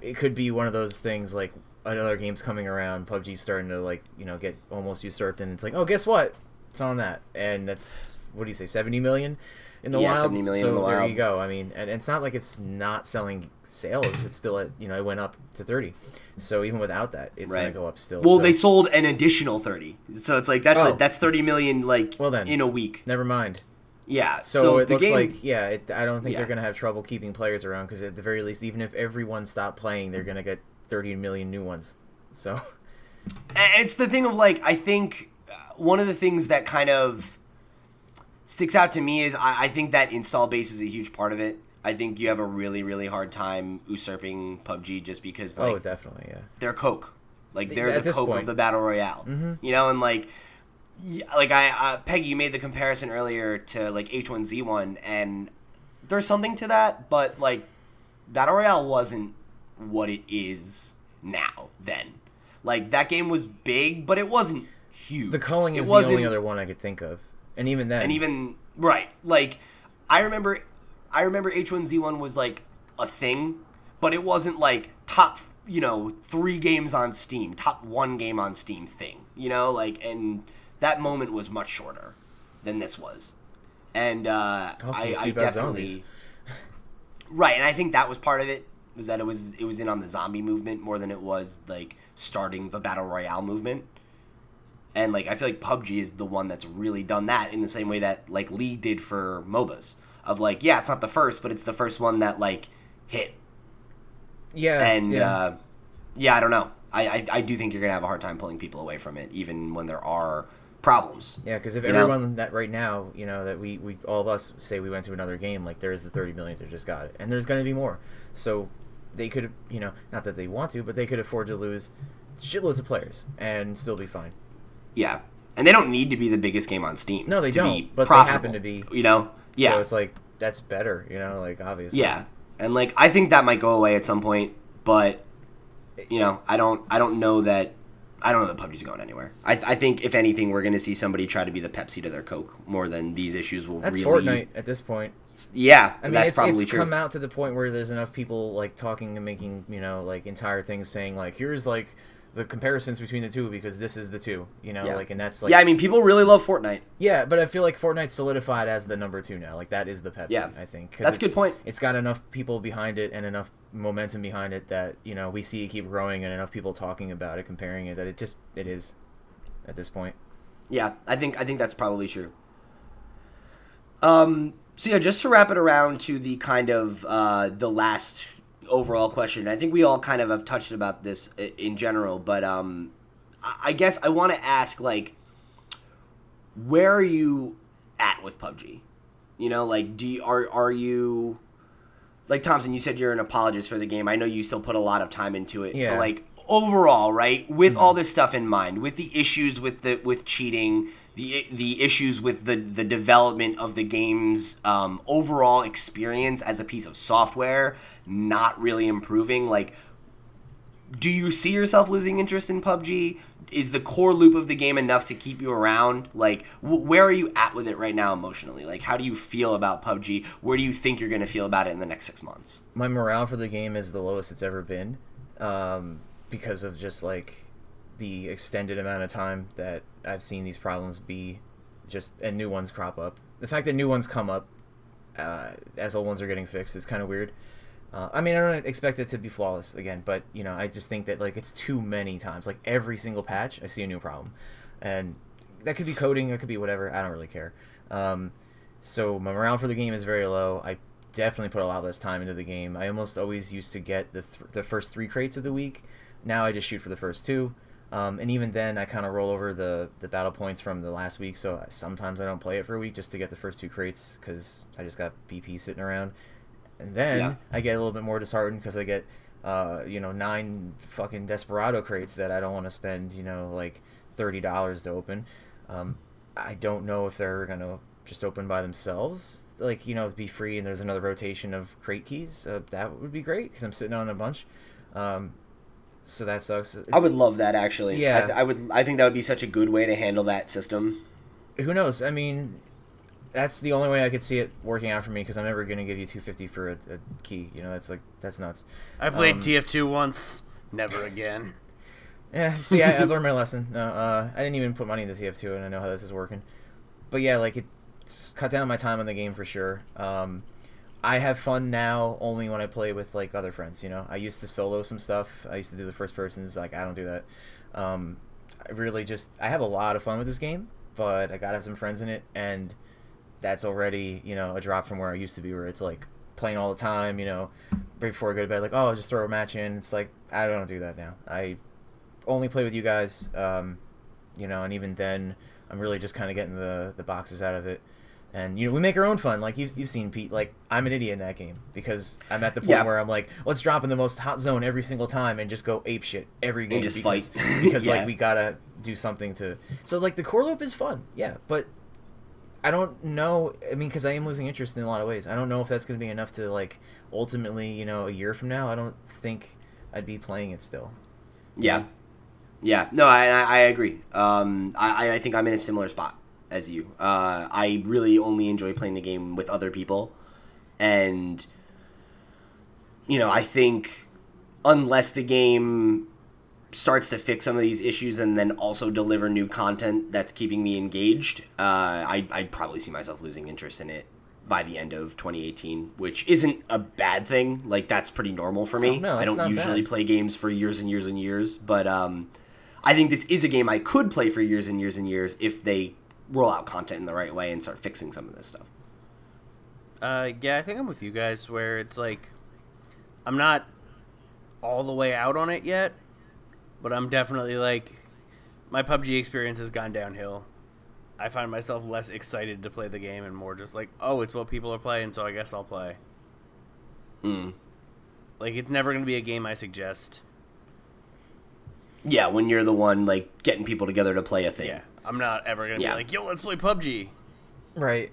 it could be one of those things like another game's coming around PUBG's starting to like you know get almost usurped and it's like oh guess what it's on that and that's what do you say 70 million in the Yeah, wild 70 million so in the there wild. you go I mean and it's not like it's not selling sales it's still at you know it went up to 30 so even without that it's Right. going to go up still Well, so- they sold an additional thirty, so it's like that's Oh. a, that's thirty million like Well then. in a week. never mind Yeah, so, so, it the looks game. like yeah it, I don't think Yeah. they're going to have trouble keeping players around because at the very least even if everyone stopped playing they're going to get 30 million new ones so it's the thing of like I think uh, one of the things that kind of sticks out to me is I, I think that install base is a huge part of it. I think you have a really really hard time usurping PUBG just because like oh, definitely, yeah. they're Coke, like they're At the Coke point. of the battle royale. Mhm. You know, and like, like I uh, Peggy, you made the comparison earlier to like H1Z1, and there's something to that, but like battle royale wasn't what it is now. Then, like that game was big, but it wasn't huge. The Culling it is the only other one I could think of, and even then, and even right like i remember i remember h1z1 was like a thing but it wasn't like top you know three games on steam top one game on steam thing you know? Like and that moment was much shorter than this was. And uh Also, i, I definitely <laughs> right and i think that was part of it was that it was it was in on the zombie movement more than it was like starting the battle royale movement and like I feel like PUBG is the one that's really done that in the same way that like League did for MOBAs. Of like, yeah, it's not the first, but it's the first one that like hit. yeah, And yeah. uh yeah, I don't know. I, I I do think you're gonna have a hard time pulling people away from it, even when there are problems. Yeah, because if You know? everyone that right now, you know, that we, we all of us say we went to another game, like there's the 30 million that just got it, and there's going to be more. So they could, you know, not that they want to, but they could afford to lose shitloads of players and still be fine. Yeah, and they don't need to be the biggest game on Steam. No, they to don't, Be but they profitable, happen to be. You know? Yeah. So it's like that's better, you know, like obviously. Yeah, and like I think that might go away at some point, but you know, I don't, I don't know that, I don't know that PUBG's going anywhere. I, I think if anything, we're going to see somebody try to be the Pepsi to their Coke more than these issues will That's really. Fortnite at this point. Yeah, I mean, that's it's, probably it's true. come out to the point where there's enough people like talking and making, you know, like entire things saying like, here's like the comparisons between the two because this is the two, you know, Yeah. like, and that's like, yeah, I mean, people really love Fortnite. Yeah, but I feel like Fortnite's solidified as the number two now. Like that is the Pepsi. Yeah. I think That's a good point. It's got enough people behind it and enough momentum behind it that you know we see it keep growing and enough people talking about it, comparing it that it just it is at this point. Yeah, I think I think that's probably true. Um. So yeah, just to wrap it around to the kind of uh, the last overall question. I think we all kind of have touched about this in general, but um, I guess I want to ask like, where are you at with PUBG? You know, like, do you, are are you like Thompson? You said you're an apologist for the game. I know you still put a lot of time into it, Yeah. but like overall, right? With all this stuff in mind, with the issues with the with cheating, the the issues with the the development of the game's um, overall experience as a piece of software not really improving, like do you see yourself losing interest in PUBG? Is the core loop of the game enough to keep you around? Like, w- where are you at with it right now emotionally? Like, how do you feel about PUBG? Where do you think you're going to feel about it in the next six months? My morale for the game is the lowest it's ever been, um, because of just like the extended amount of time that I've seen these problems be, just and new ones crop up. The fact that new ones come up uh, as old ones are getting fixed is kind of weird. Uh, I mean, I don't expect it to be flawless again, but you know, I just think that like it's too many times. Like every single patch, I see a new problem, and that could be coding, that could be whatever. I don't really care. Um, so my morale for the game is very low. I definitely put a lot less time into the game. I almost always used to get the th- the first three crates of the week. Now I just shoot for the first two. Um, and even then, I kind of roll over the, the battle points from the last week. So sometimes I don't play it for a week just to get the first two crates because I just got BP sitting around. And then Yeah. I get a little bit more disheartened because I get, uh, you know, nine fucking Desperado crates that I don't want to spend, you know, like thirty dollars to open. Um, I don't know if they're gonna just open by themselves, like you know, be free and there's another rotation of crate keys. Uh, that would be great because I'm sitting on a bunch. Um, so that sucks. I would love that actually. Yeah. I, th- I would. I think that would be such a good way to handle that system. who knows? I mean, that's the only way I could see it working out for me because I'm never gonna give you 250 for a, a key. You know, that's like that's nuts. I played Um, TF2 once. Never again. <laughs> Yeah, see, I, I've learned my lesson. No, uh, I didn't even put money into TF2, and I know how this is working. But yeah, like it's cut down my time on the game for sure. Um, I have fun now only when I play with like other friends. You know, I used to solo some stuff. I used to do the first persons. Like I don't do that. Um, I really just I have a lot of fun with this game, but I gotta have some friends in it, and that's already you know a drop from where I used to be, where it's like playing all the time. You know, before I go to bed, like oh, I'll just throw a match in. It's like I don't do that now. I only play with you guys. Um, you know, and even then, I'm really just kind of getting the the boxes out of it. And you know we make our own fun. Like you've, you've seen Pete. Like I'm an idiot in that game because I'm at the point Yeah. where I'm like, let's drop in the most hot zone every single time and just go ape shit every game. just because, fight. <laughs> because Yeah. like we gotta do something to. So like the core loop is fun, yeah, but I don't know. I mean, because I am losing interest in a lot of ways. I don't know if that's going to be enough to like ultimately, you know, a year from now. I don't think I'd be playing it still. Yeah, yeah. No, I I, I agree. Um, I I think I'm in a similar spot as you. Uh, I really only enjoy playing the game with other people, and you know, I think unless the game starts to fix some of these issues and then also deliver new content that's keeping me engaged, uh, I, I'd probably see myself losing interest in it by the end of 2018, which isn't a bad thing. Like that's pretty normal for me. Oh, no, I don't usually bad. play games for years and years and years, but um, I think this is a game I could play for years and years and years if they roll out content in the right way and start fixing some of this stuff. Uh, yeah, I think I'm with you guys where it's like I'm not all the way out on it yet, but I'm definitely like my PUBG experience has gone downhill. I find myself less excited to play the game and more just like, oh, it's what people are playing, so I guess I'll play. Mm. Like it's never going to be a game I suggest. Yeah, when you're the one like getting people together to play a thing. Yeah, I'm not ever going to Yeah. be like, yo, let's play PUBG. Right.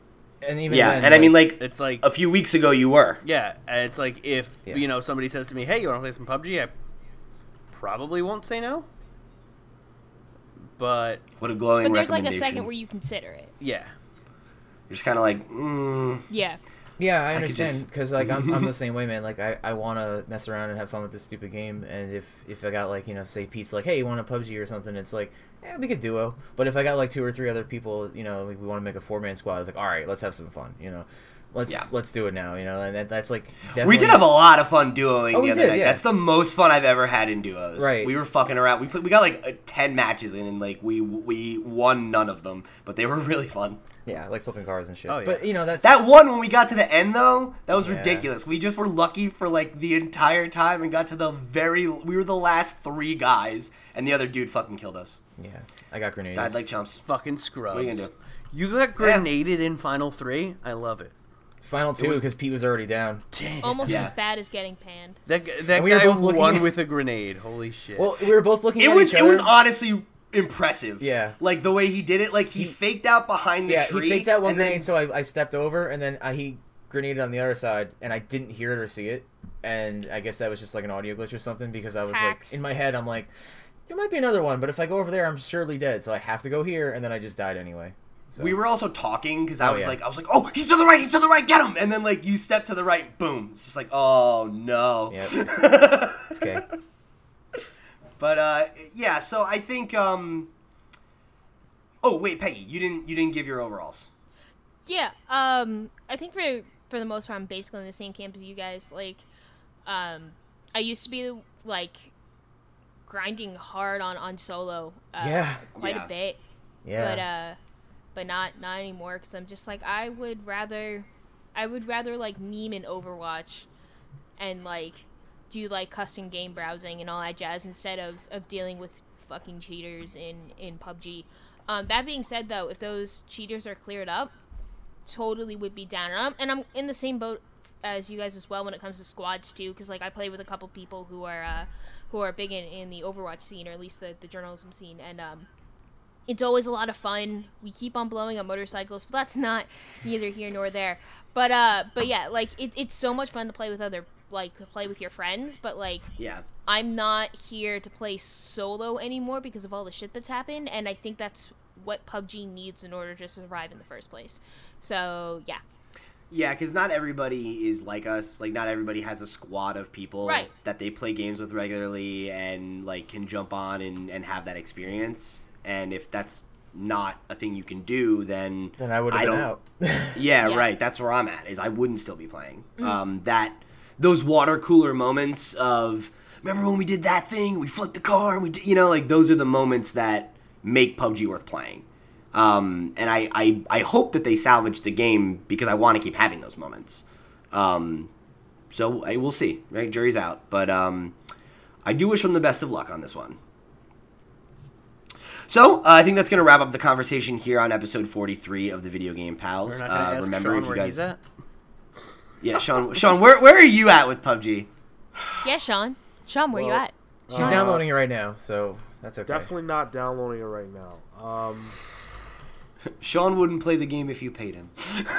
And even Yeah, then, and I mean like It's like a few weeks ago you were. Yeah, and it's like if Yeah. you know somebody says to me, "Hey, you want to play some PUBG?" I probably won't say no. But What a glowing But there's like a second where you consider it. yeah, You're just kind of like, mm, Yeah. Yeah, I understand because like I'm, I'm the <laughs> same way, man. Like I, I want to mess around and have fun with this stupid game, and if if I got like you know say Pete's like, hey, you want a PUBG or something? It's like, yeah, we could duo. But if I got like two or three other people, you know, like, we want to make a four man squad, it's like, all right, let's have some fun, you know, let's Yeah. let's do it now, you know, and that, that's like we did have a lot of fun duoing Oh, the other did, night. yeah. That's the most fun I've ever had in duos. Right. We were fucking around. We played, we got like uh, ten matches in, and like we we won none of them, but they were <laughs> really fun. Yeah, like flipping cars and shit. Oh, yeah. But you know that's That one when we got to the end though, that was Yeah. ridiculous. We just were lucky for like the entire time and got to the very. We were the last three guys, and the other dude fucking killed us. yeah, I got grenaded. Died like chumps. fucking scrubs. What are you gonna do? You got grenaded in Final Three. I love it. Final two because Pete was already down. Damn. Almost Yeah. as bad as getting panned. That that And we were guy both won at- with a grenade. Holy shit. Well, we were both looking. It at was each it was honestly impressive. Yeah. like the way he did it. Like he, He- faked out behind the yeah, tree. he faked out one grenade, then- so I, I stepped over, and then uh, he grenaded on the other side, and I didn't hear it or see it, and I guess that was just like an audio glitch or something because I was Hacks. like in my head, I'm like, there might be another one, but if I go over there, I'm surely dead, so I have to go here, and then I just died anyway. So. We were also talking because I Oh, was yeah. like, I was like, oh, he's to the right, he's to the right, get him! And then like you step to the right, boom. It's just like, oh no. Yep. <laughs> It's okay. But uh, yeah, so I think. um Oh wait, Peggy, you didn't you didn't give your overalls. Yeah, um, I think for for the most part, I'm basically in the same camp as you guys. Like, um, I used to be like grinding hard on on solo. Uh, Yeah. quite Yeah. a bit, Yeah. but uh, but not not anymore because I'm just like I would rather, I would rather like meme in Overwatch, and like do like custom game browsing and all that jazz instead of of dealing with fucking cheaters in in PUBG. Um, that being said, though, if those cheaters are cleared up, totally would be down. And I'm, and I'm in the same boat as you guys as well when it comes to squads too, because like I play with a couple people who are uh, who are big in, in the Overwatch scene or at least the, the journalism scene, and um, it's always a lot of fun. We keep on blowing up motorcycles, but that's not neither here nor there. But uh, but yeah, like it's it's so much fun to play with other like to play with your friends, but like Yeah. I'm not here to play solo anymore because of all the shit that's happened, and I think that's what PUBG needs in order to survive in the first place. So yeah, Yeah, because not everybody is like us. Like, not everybody has a squad of people Right. that they play games with regularly and like can jump on and, and have that experience. And if that's not a thing you can do, then then I would have been out. <laughs> Yeah, Yeah. right. That's where I'm at. Is I wouldn't still be playing. Um, that those water cooler moments of remember when we did that thing? We flipped the car. and We did, you know like those are the moments that make PUBG worth playing. Um, and I, I I hope that they salvage the game because I want to keep having those moments. Um, so I will see. Right, jury's out. But um, I do wish them the best of luck on this one. So uh, I think that's going to wrap up the conversation here on episode 43 of the Video Game Pals. Uh, remember Sean if you guys. Yeah, Sean, Sean, where where are you at with PUBG? Yeah, Sean. Sean, where you at? She's Uh, downloading it right now, so that's okay. Definitely not downloading it right now. Um, <laughs> Sean wouldn't play the game if you paid him.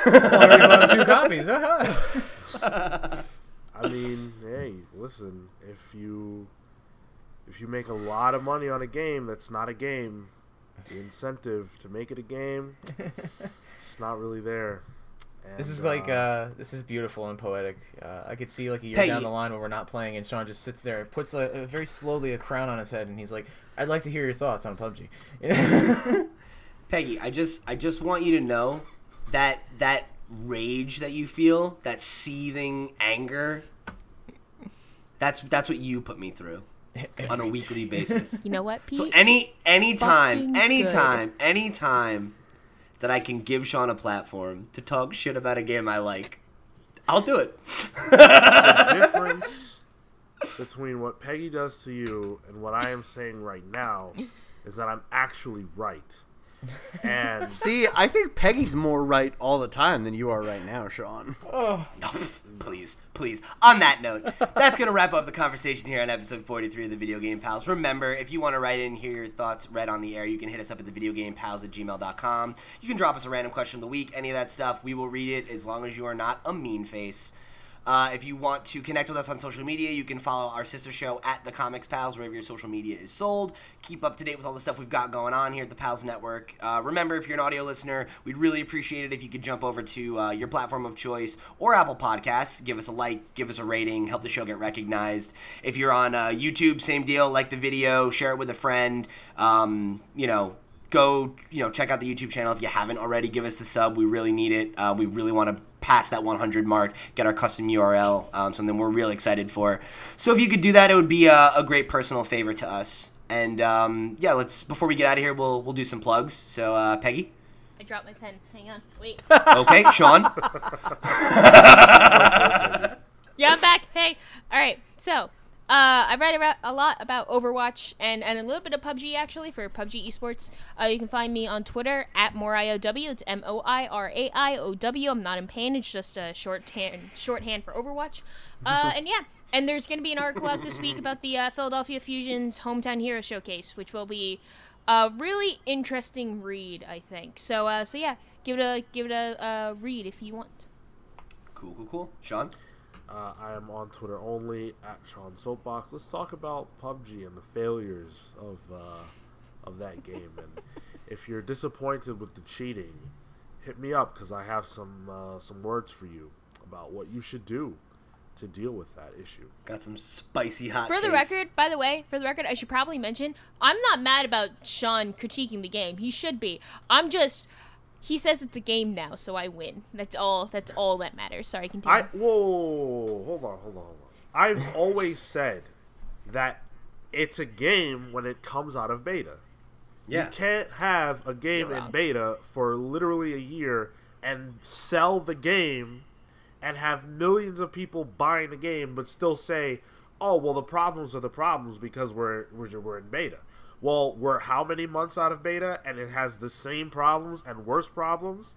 Already bought two copies. Uh-huh. I mean, hey, listen, if you if you make a lot of money on a game that's not a game, the incentive to make it a game, <laughs> it's not really there. This is And, like uh, this is beautiful and poetic. Uh, I could see like a year Hey, down the line when we're not playing, and Sean just sits there and puts like, a, very slowly a crown on his head, and he's like, "I'd like to hear your thoughts on PUBG." <laughs> Peggy, I just I just want you to know that that rage that you feel, that seething anger, that's that's what you put me through <laughs> on a weekly basis. You know what, Pete? So any anytime, Fucking anytime, anytime that I can give Sean a platform to talk shit about a game I like, I'll do it. the <laughs> difference between what Peggy does to you and what I am saying right now is that I'm actually right. And <laughs> See, I think Peggy's more right all the time than you are right now, Sean. No, please, please. On that note, that's going to wrap up the conversation here on episode 43 of the Video Game Pals. Remember, if you want to write in and hear your thoughts read on the air, you can hit us up at the videogamepals at gmail.com. You can drop us a random question of the week, any of that stuff. We will read it as long as you are not a mean face. Uh, if you want to connect with us on social media, you can follow our sister show at the Comics Pals, wherever your social media is sold. Keep up to date with all the stuff we've got going on here at the Pals Network. Uh, remember, if you're an audio listener, we'd really appreciate it if you could jump over to uh, your platform of choice or Apple Podcasts. Give us a like, give us a rating, help the show get recognized. If you're on uh, YouTube, same deal. Like the video, share it with a friend. Um, you know, go you know check out the youtube channel if you haven't already give us the sub we really need it uh, we really want to pass that 100 mark get our custom url um, something we're really excited for so if you could do that it would be a, a great personal favor to us and um, yeah let's before we get out of here we'll we'll do some plugs so uh, peggy I dropped my pen. Hang on. Wait. <laughs> okay sean <laughs> Yeah, I'm back. Hey. All right. So, uh, I read about, a lot about Overwatch and, and a little bit of PUBG actually for PUBG Esports. Uh, you can find me on Twitter at MoiraIOW. It's M O I R A I O W. I'm not in pain. It's just a shorthand shorthand for Overwatch. <laughs> Uh, and yeah. And there's going to be an article out this week about the uh, Philadelphia Fusion's Hometown Hero Showcase, which will be a really interesting read, I think. So, uh, so yeah, give it a give it a uh, read if you want. cool cool cool sean uh, I am on Twitter only at Sean Soapbox. Let's talk about PUBG and the failures of uh, of that game. And if you're disappointed with the cheating, hit me up because I have some uh, some words for you about what you should do to deal with that issue. got some spicy hot For the takes. record, by the way, for the record, I should probably mention I'm not mad about Sean critiquing the game. He should be. I'm just he says it's a game now, so I win. That's all. That's all that matters. Sorry, continue. I whoa, hold on, hold on, hold on. I've always said that it's a game when it comes out of beta. yeah You can't have a game in beta for literally a year and sell the game and have millions of people buying the game, but still say, "Oh, well, the problems are the problems because we're we're, we're in beta." Well, we're how many months out of beta, and it has the same problems and worse problems.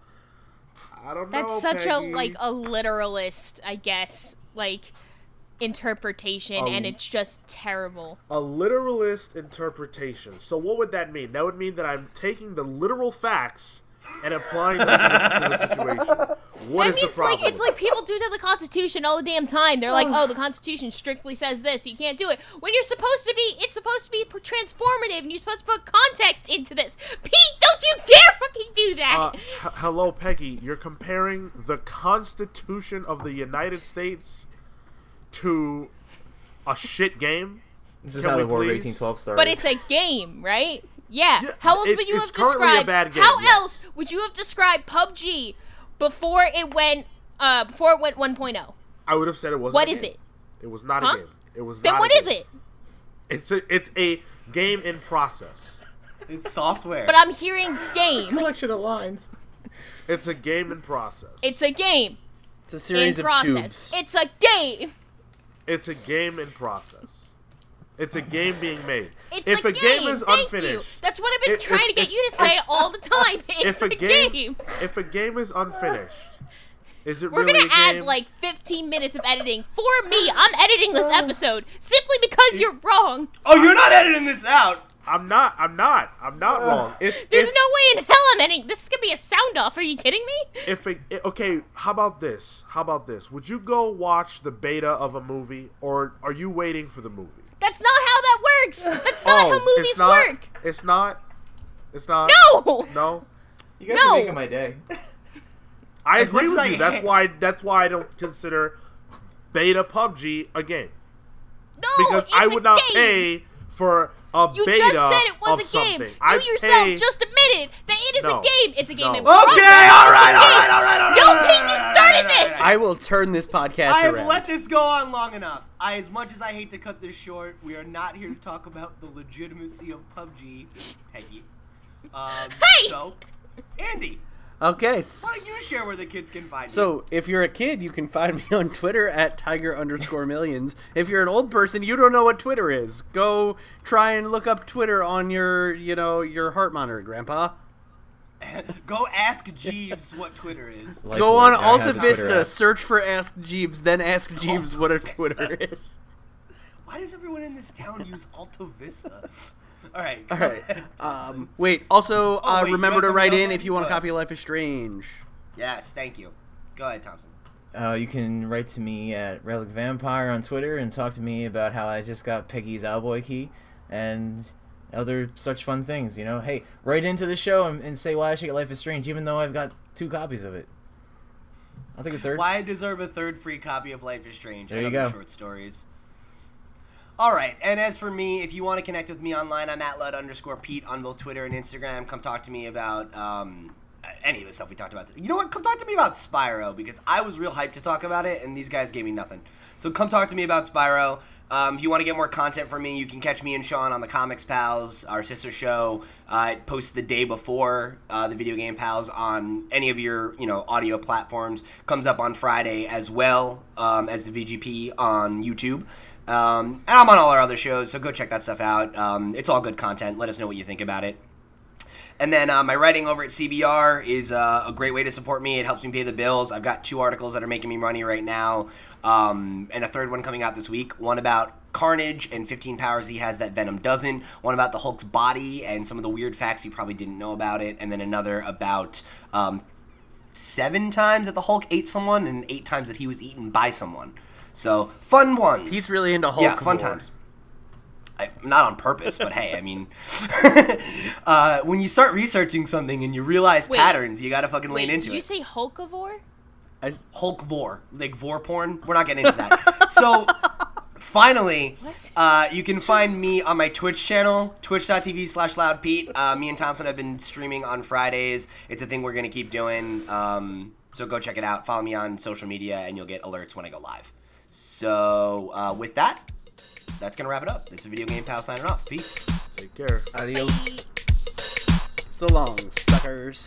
I don't That's know. That's such Peggy. a like a literalist, I guess, like interpretation, A- and it's just terrible. a literalist interpretation. So what would that mean? That would mean that I'm taking the literal facts and applying them to the, situation. <laughs> What I is mean, the it's problem? like it's like people do to the Constitution all the damn time. They're like, "Oh, the Constitution strictly says this, you can't do it." When you're supposed to be, it's supposed to be transformative, and you're supposed to put context into this. Pete, don't you dare fucking do that! Uh, h- hello, Peggy. You're comparing the Constitution of the United States to a shit game. This is Can how the War of 1812 started. but it's a game, right? Yeah. Yeah, how else it- would you it's have currently a described? bad game, how yes. else would you have described PUBG before it went uh before it went 1.0? I would have said it wasn't. What a is game. it? It was not Huh? a game. It was. Then not what a is game. it? It's a it's a game in process. it's software But I'm hearing game. collection of lines. It's a game in process. It's a game It's a in series of process. tubes. It's a game. it's a game in process. It's a game being made. It's if a, a game, is Thank You. unfinished, That's what I've been If- trying if- to get if- you to say all the time. <laughs> It's if a game, game. if a game is unfinished, is it We're really gonna a add like 15 minutes of editing for me. I'm editing this uh, episode simply because you're wrong. Oh, you're not editing this out. I'm not. I'm not. I'm not uh, wrong. If There's if, no way in hell I'm editing. This is gonna be a sound off. Are you kidding me? if a, i- okay, how about this? How about this? Would you go watch the beta of a movie, or are you waiting for the movie? That's not how that works. That's not how movies Oh, it's not. work. It's not. It's not. No. No. You guys No. are making my day. I As agree with I you. That's why. That's why I don't consider beta PUBG a game No. because it's I a would not game. pay for a You beta You just said it was a game. something. You I yourself pay, just admitted that it is No. a game. It's a game No. in Okay, Okay, progress. all right, It's a all game. right, all right, all right. No, all right, Pete, all you right, started all right, all this. I will turn this podcast I have around. let this go on long enough. I, as much as I hate to cut this short, we are not here to talk about the legitimacy of PUBG, Peggy. Um, Hey! So, Andy, Okay. why don't you share where the kids can find you? So, if you're a kid, you can find <laughs> me on Twitter at tiger underscore millions. If you're an old person, you don't know what Twitter is. Go try and look up Twitter on your, you know, your heart monitor, Grandpa. <laughs> Go ask Jeeves what Twitter is. Like Go on Alta has a Twitter Vista, search for Ask Jeeves, then ask Jeeves what a Vista. Twitter is. <laughs> Why does everyone in this town use Alta Vista? All right. All right. Um, wait. Also, Oh, uh, wait, remember to write in if you want a copy of Life is Strange. yes, thank you. Go ahead, Thompson. Uh, you can write to me at Relic Vampire on Twitter and talk to me about how I just got Peggy's Owlboy key and other such fun things. You know, hey, write into the show and, and say why I should get Life is Strange, even though I've got two copies of it. I'll take a third. Why I deserve a third free copy of Life is Strange There and you other go. short stories. All right, and as for me, if you want to connect with me online, I'm at Loud underscore Pete on both Twitter and Instagram. Come talk to me about um, any of the stuff we talked about today. You know what? Come talk to me about Spyro because I was real hyped to talk about it, and these guys gave me nothing. So come talk to me about Spyro. Um, if you want to get more content from me, you can catch me and Sean on the Comics Pals, our sister show. Uh, it posts the day before uh, the Video Game Pals on any of your you know audio platforms. Comes up on Friday as well um, as the VGP on YouTube. Um, and I'm on all our other shows, so go check that stuff out. Um, it's all good content. Let us know what you think about it. And then uh, my writing over at CBR is uh, a great way to support me. It helps me pay the bills. I've got two articles that are making me money right now, um, and a third one coming out this week. One about Carnage and 15 powers he has that Venom doesn't. One about the Hulk's body and some of the weird facts you probably didn't know about it. And then another about um, seven times that the Hulk ate someone and eight times that he was eaten by someone. So fun ones. He's really into Hulk. Yeah, fun lore. times. I, not on purpose, but hey, I mean, <laughs> uh, when you start researching something and you realize Wait. patterns, you gotta fucking Wait, lean into it. did you it. say Hulkivore? I, Hulk vor, like vor porn. We're not getting into that. <laughs> so, finally, uh, you can find me on my Twitch channel, twitch.tv slash loudpete. Uh, me and Thompson have been streaming on Fridays. It's a thing we're gonna keep doing. Um, so go check it out. Follow me on social media, and you'll get alerts when I go live. So, uh, with that, that's gonna wrap it up. This is Video Game Pal signing off. Peace. Take care. Adios. Bye. So long, suckers.